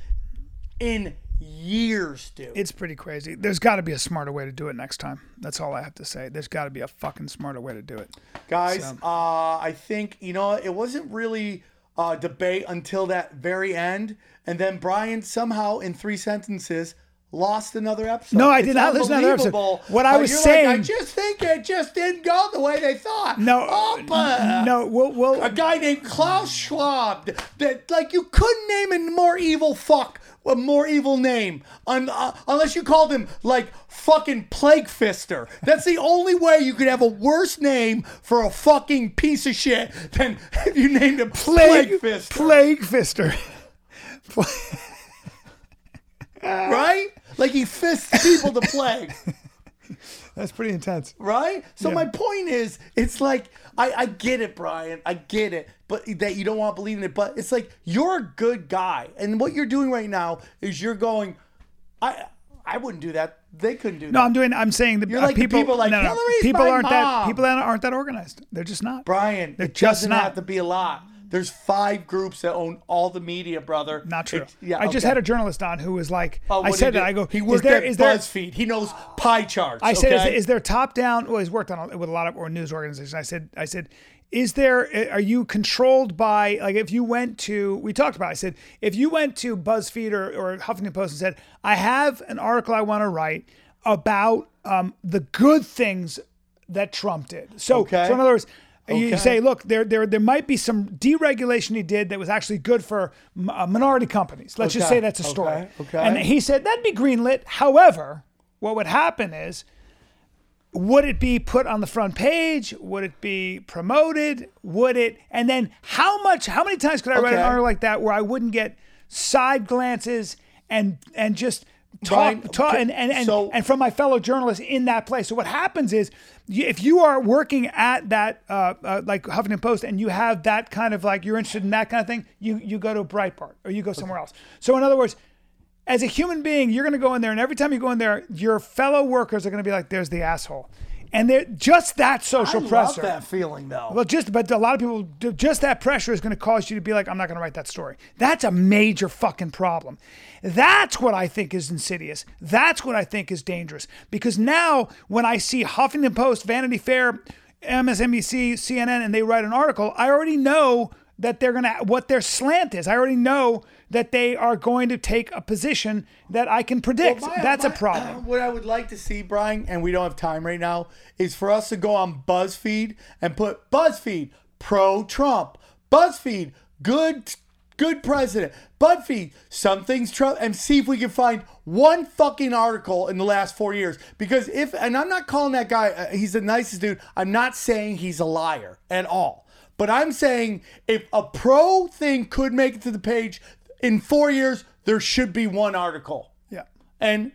in years, dude. it's pretty crazy there's got to be a smarter way to do it next time that's all i have to say there's got to be a fucking smarter way to do it Guys, So- uh, I think, you know, it wasn't really uh, debate until that very end. And then Brian somehow, in three sentences, lost another episode. No, I It's did not lose another episode. What I Uh, was saying- Like, I just think it just didn't go the way they thought. no Oh, but no we'll, we'll a guy named Klaus Schwab that like you couldn't name a more evil fuck a more evil name. Un, uh, unless you called him like fucking plague fister. That's the only way you could have a worse name for a fucking piece of shit than if you named him plague, plague fister. Plague fister. Right? Like he fists people to plague. That's pretty intense. Right? So Yeah. my point is, it's like I, I get it, Brian. I get it, but that you don't want to believe in it. But it's like you're a good guy, and what you're doing right now is you're going. I I wouldn't do that. They couldn't do that. No. I'm doing. I'm saying uh, like the people, people like, no, no, people aren't that. People that aren't that organized. They're just not. Brian, They're it just doesn't not. have to be a lot. There's five groups that own all the media, brother. Not true. It- yeah, I just had a journalist on who was like, Oh, I said that. I go? He worked there, at is there, BuzzFeed. He knows pie charts. I said, okay? is, is there top down? Well, he's worked on a- with a lot of or news organizations. I said, I said, is there? Are you controlled by like if you went to? We talked about. It, I said if you went to BuzzFeed or, or Huffington Post and said, I have an article I want to write about um, the good things that Trump did. So, Okay. so in other words. You say, look, there, there, there might be some deregulation he did that was actually good for m- uh, minority companies. Let's just say that's a story. Okay. Okay. And he said that'd be greenlit. However, what would happen is, would it be put on the front page? Would it be promoted? Would it? And then how much? How many times could I write an article like that where I wouldn't get side glances and and just talk, Brian, talk okay, and and and, so- and from my fellow journalists in that place. So what happens is, if you are working at that uh, uh, like Huffington Post and you have that kind of like you're interested in that kind of thing, you you go to Breitbart or you go somewhere else. So in other words. As a human being, you're going to go in there, and every time you go in there, your fellow workers are going to be like, "There's the asshole," and they're just that I social love pressure. that feeling though. Well, just but a lot of people just that pressure is going to cause you to be like, I'm not going to write that story. That's a major fucking problem. That's what I think is insidious. That's what I think is dangerous because now when I see Huffington Post, Vanity Fair, MSNBC, CNN, and they write an article, I already know that they're going to what their slant is. I already know that they are going to take a position that I can predict. Well, my- That's a my- problem. What I would like to see, Brian, and we don't have time right now, is for us to go on BuzzFeed and put BuzzFeed pro Trump, BuzzFeed good good president, BuzzFeed some things Trump, and see if we can find one fucking article in the last four years. Because if, and I'm not calling that guy, uh, he's the nicest dude. I'm not saying he's a liar at all. But I'm saying if a pro thing could make it to the page in four years, there should be one article. Yeah. And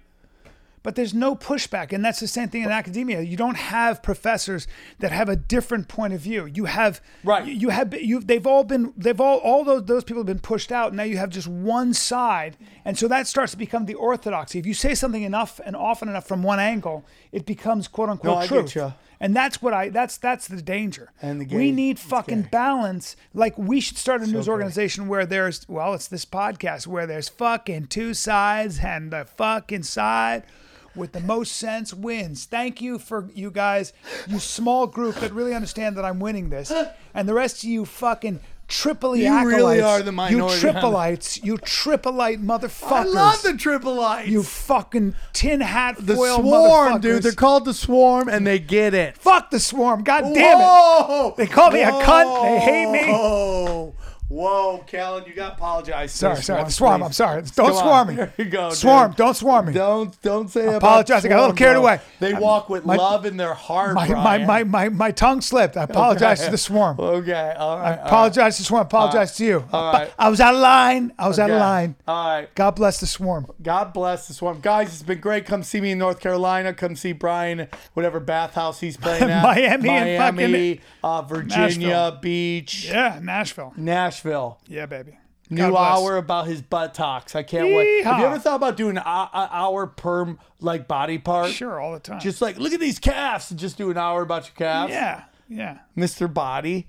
But there's no pushback, and that's the same thing in academia. You don't have professors that have a different point of view. You have Right. You, you have you. They've all been. They've all all those those people have been pushed out. Now you have just one side, and so that starts to become the orthodoxy. If you say something enough and often enough from one angle, it becomes quote unquote No, I get truth. And that's what I. That's that's the danger. And the we need fucking balance. Like we should start a news gay. organization where there's well, it's this podcast where there's fucking two sides and the fucking side with the most sense wins. Thank you for you guys, you small group that really understand that I'm winning this, and the rest of you fucking Tripoli You acolytes. really are the minority. You Tripolites. You Tripolite motherfuckers. I love the triple you fucking tin hat the foil swarm, dude. They're called the swarm, and they get it. Fuck the swarm. God damn it. Whoa! They call me a cunt. They hate me. Whoa, Callen, you got to apologize. Sorry, sorry. The swarm. I'm sorry. Don't Come on. swarm me. There you go. Swarm. dude. Don't swarm me. Don't don't say about Apologize, I got a little carried bro. away. They walk with my- love in their heart. My, my, my, my, my tongue slipped. I apologize to the swarm. Okay, all right. right. Apologize to the swarm. I Apologize to you. all right. I was out of line. I was out of line. All right. God bless the swarm. God bless the swarm. Guys, it's been great. Come see me in North Carolina. Come see Brian, whatever bathhouse he's playing at. Miami and Miami, uh, Virginia Nashville. Beach, Yeah, Nashville. Nashville. Yeah, baby. New hour about his buttocks. I can't wait. Have you ever thought about doing an hour per like body part? Sure, all the time. Just like look at these calves and just do an hour about your calves. yeah, yeah. Mr. Body.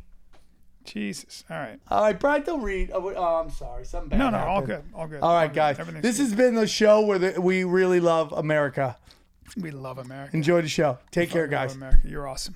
Jesus. All right. All right, Brian, don't read. Oh, oh, I'm sorry. Something bad No, no, all happened. good. All good. All all right, good. guys. This good. has been the show where the, we really love America. We love America. Enjoy the show. Take care, guys. America. You're awesome.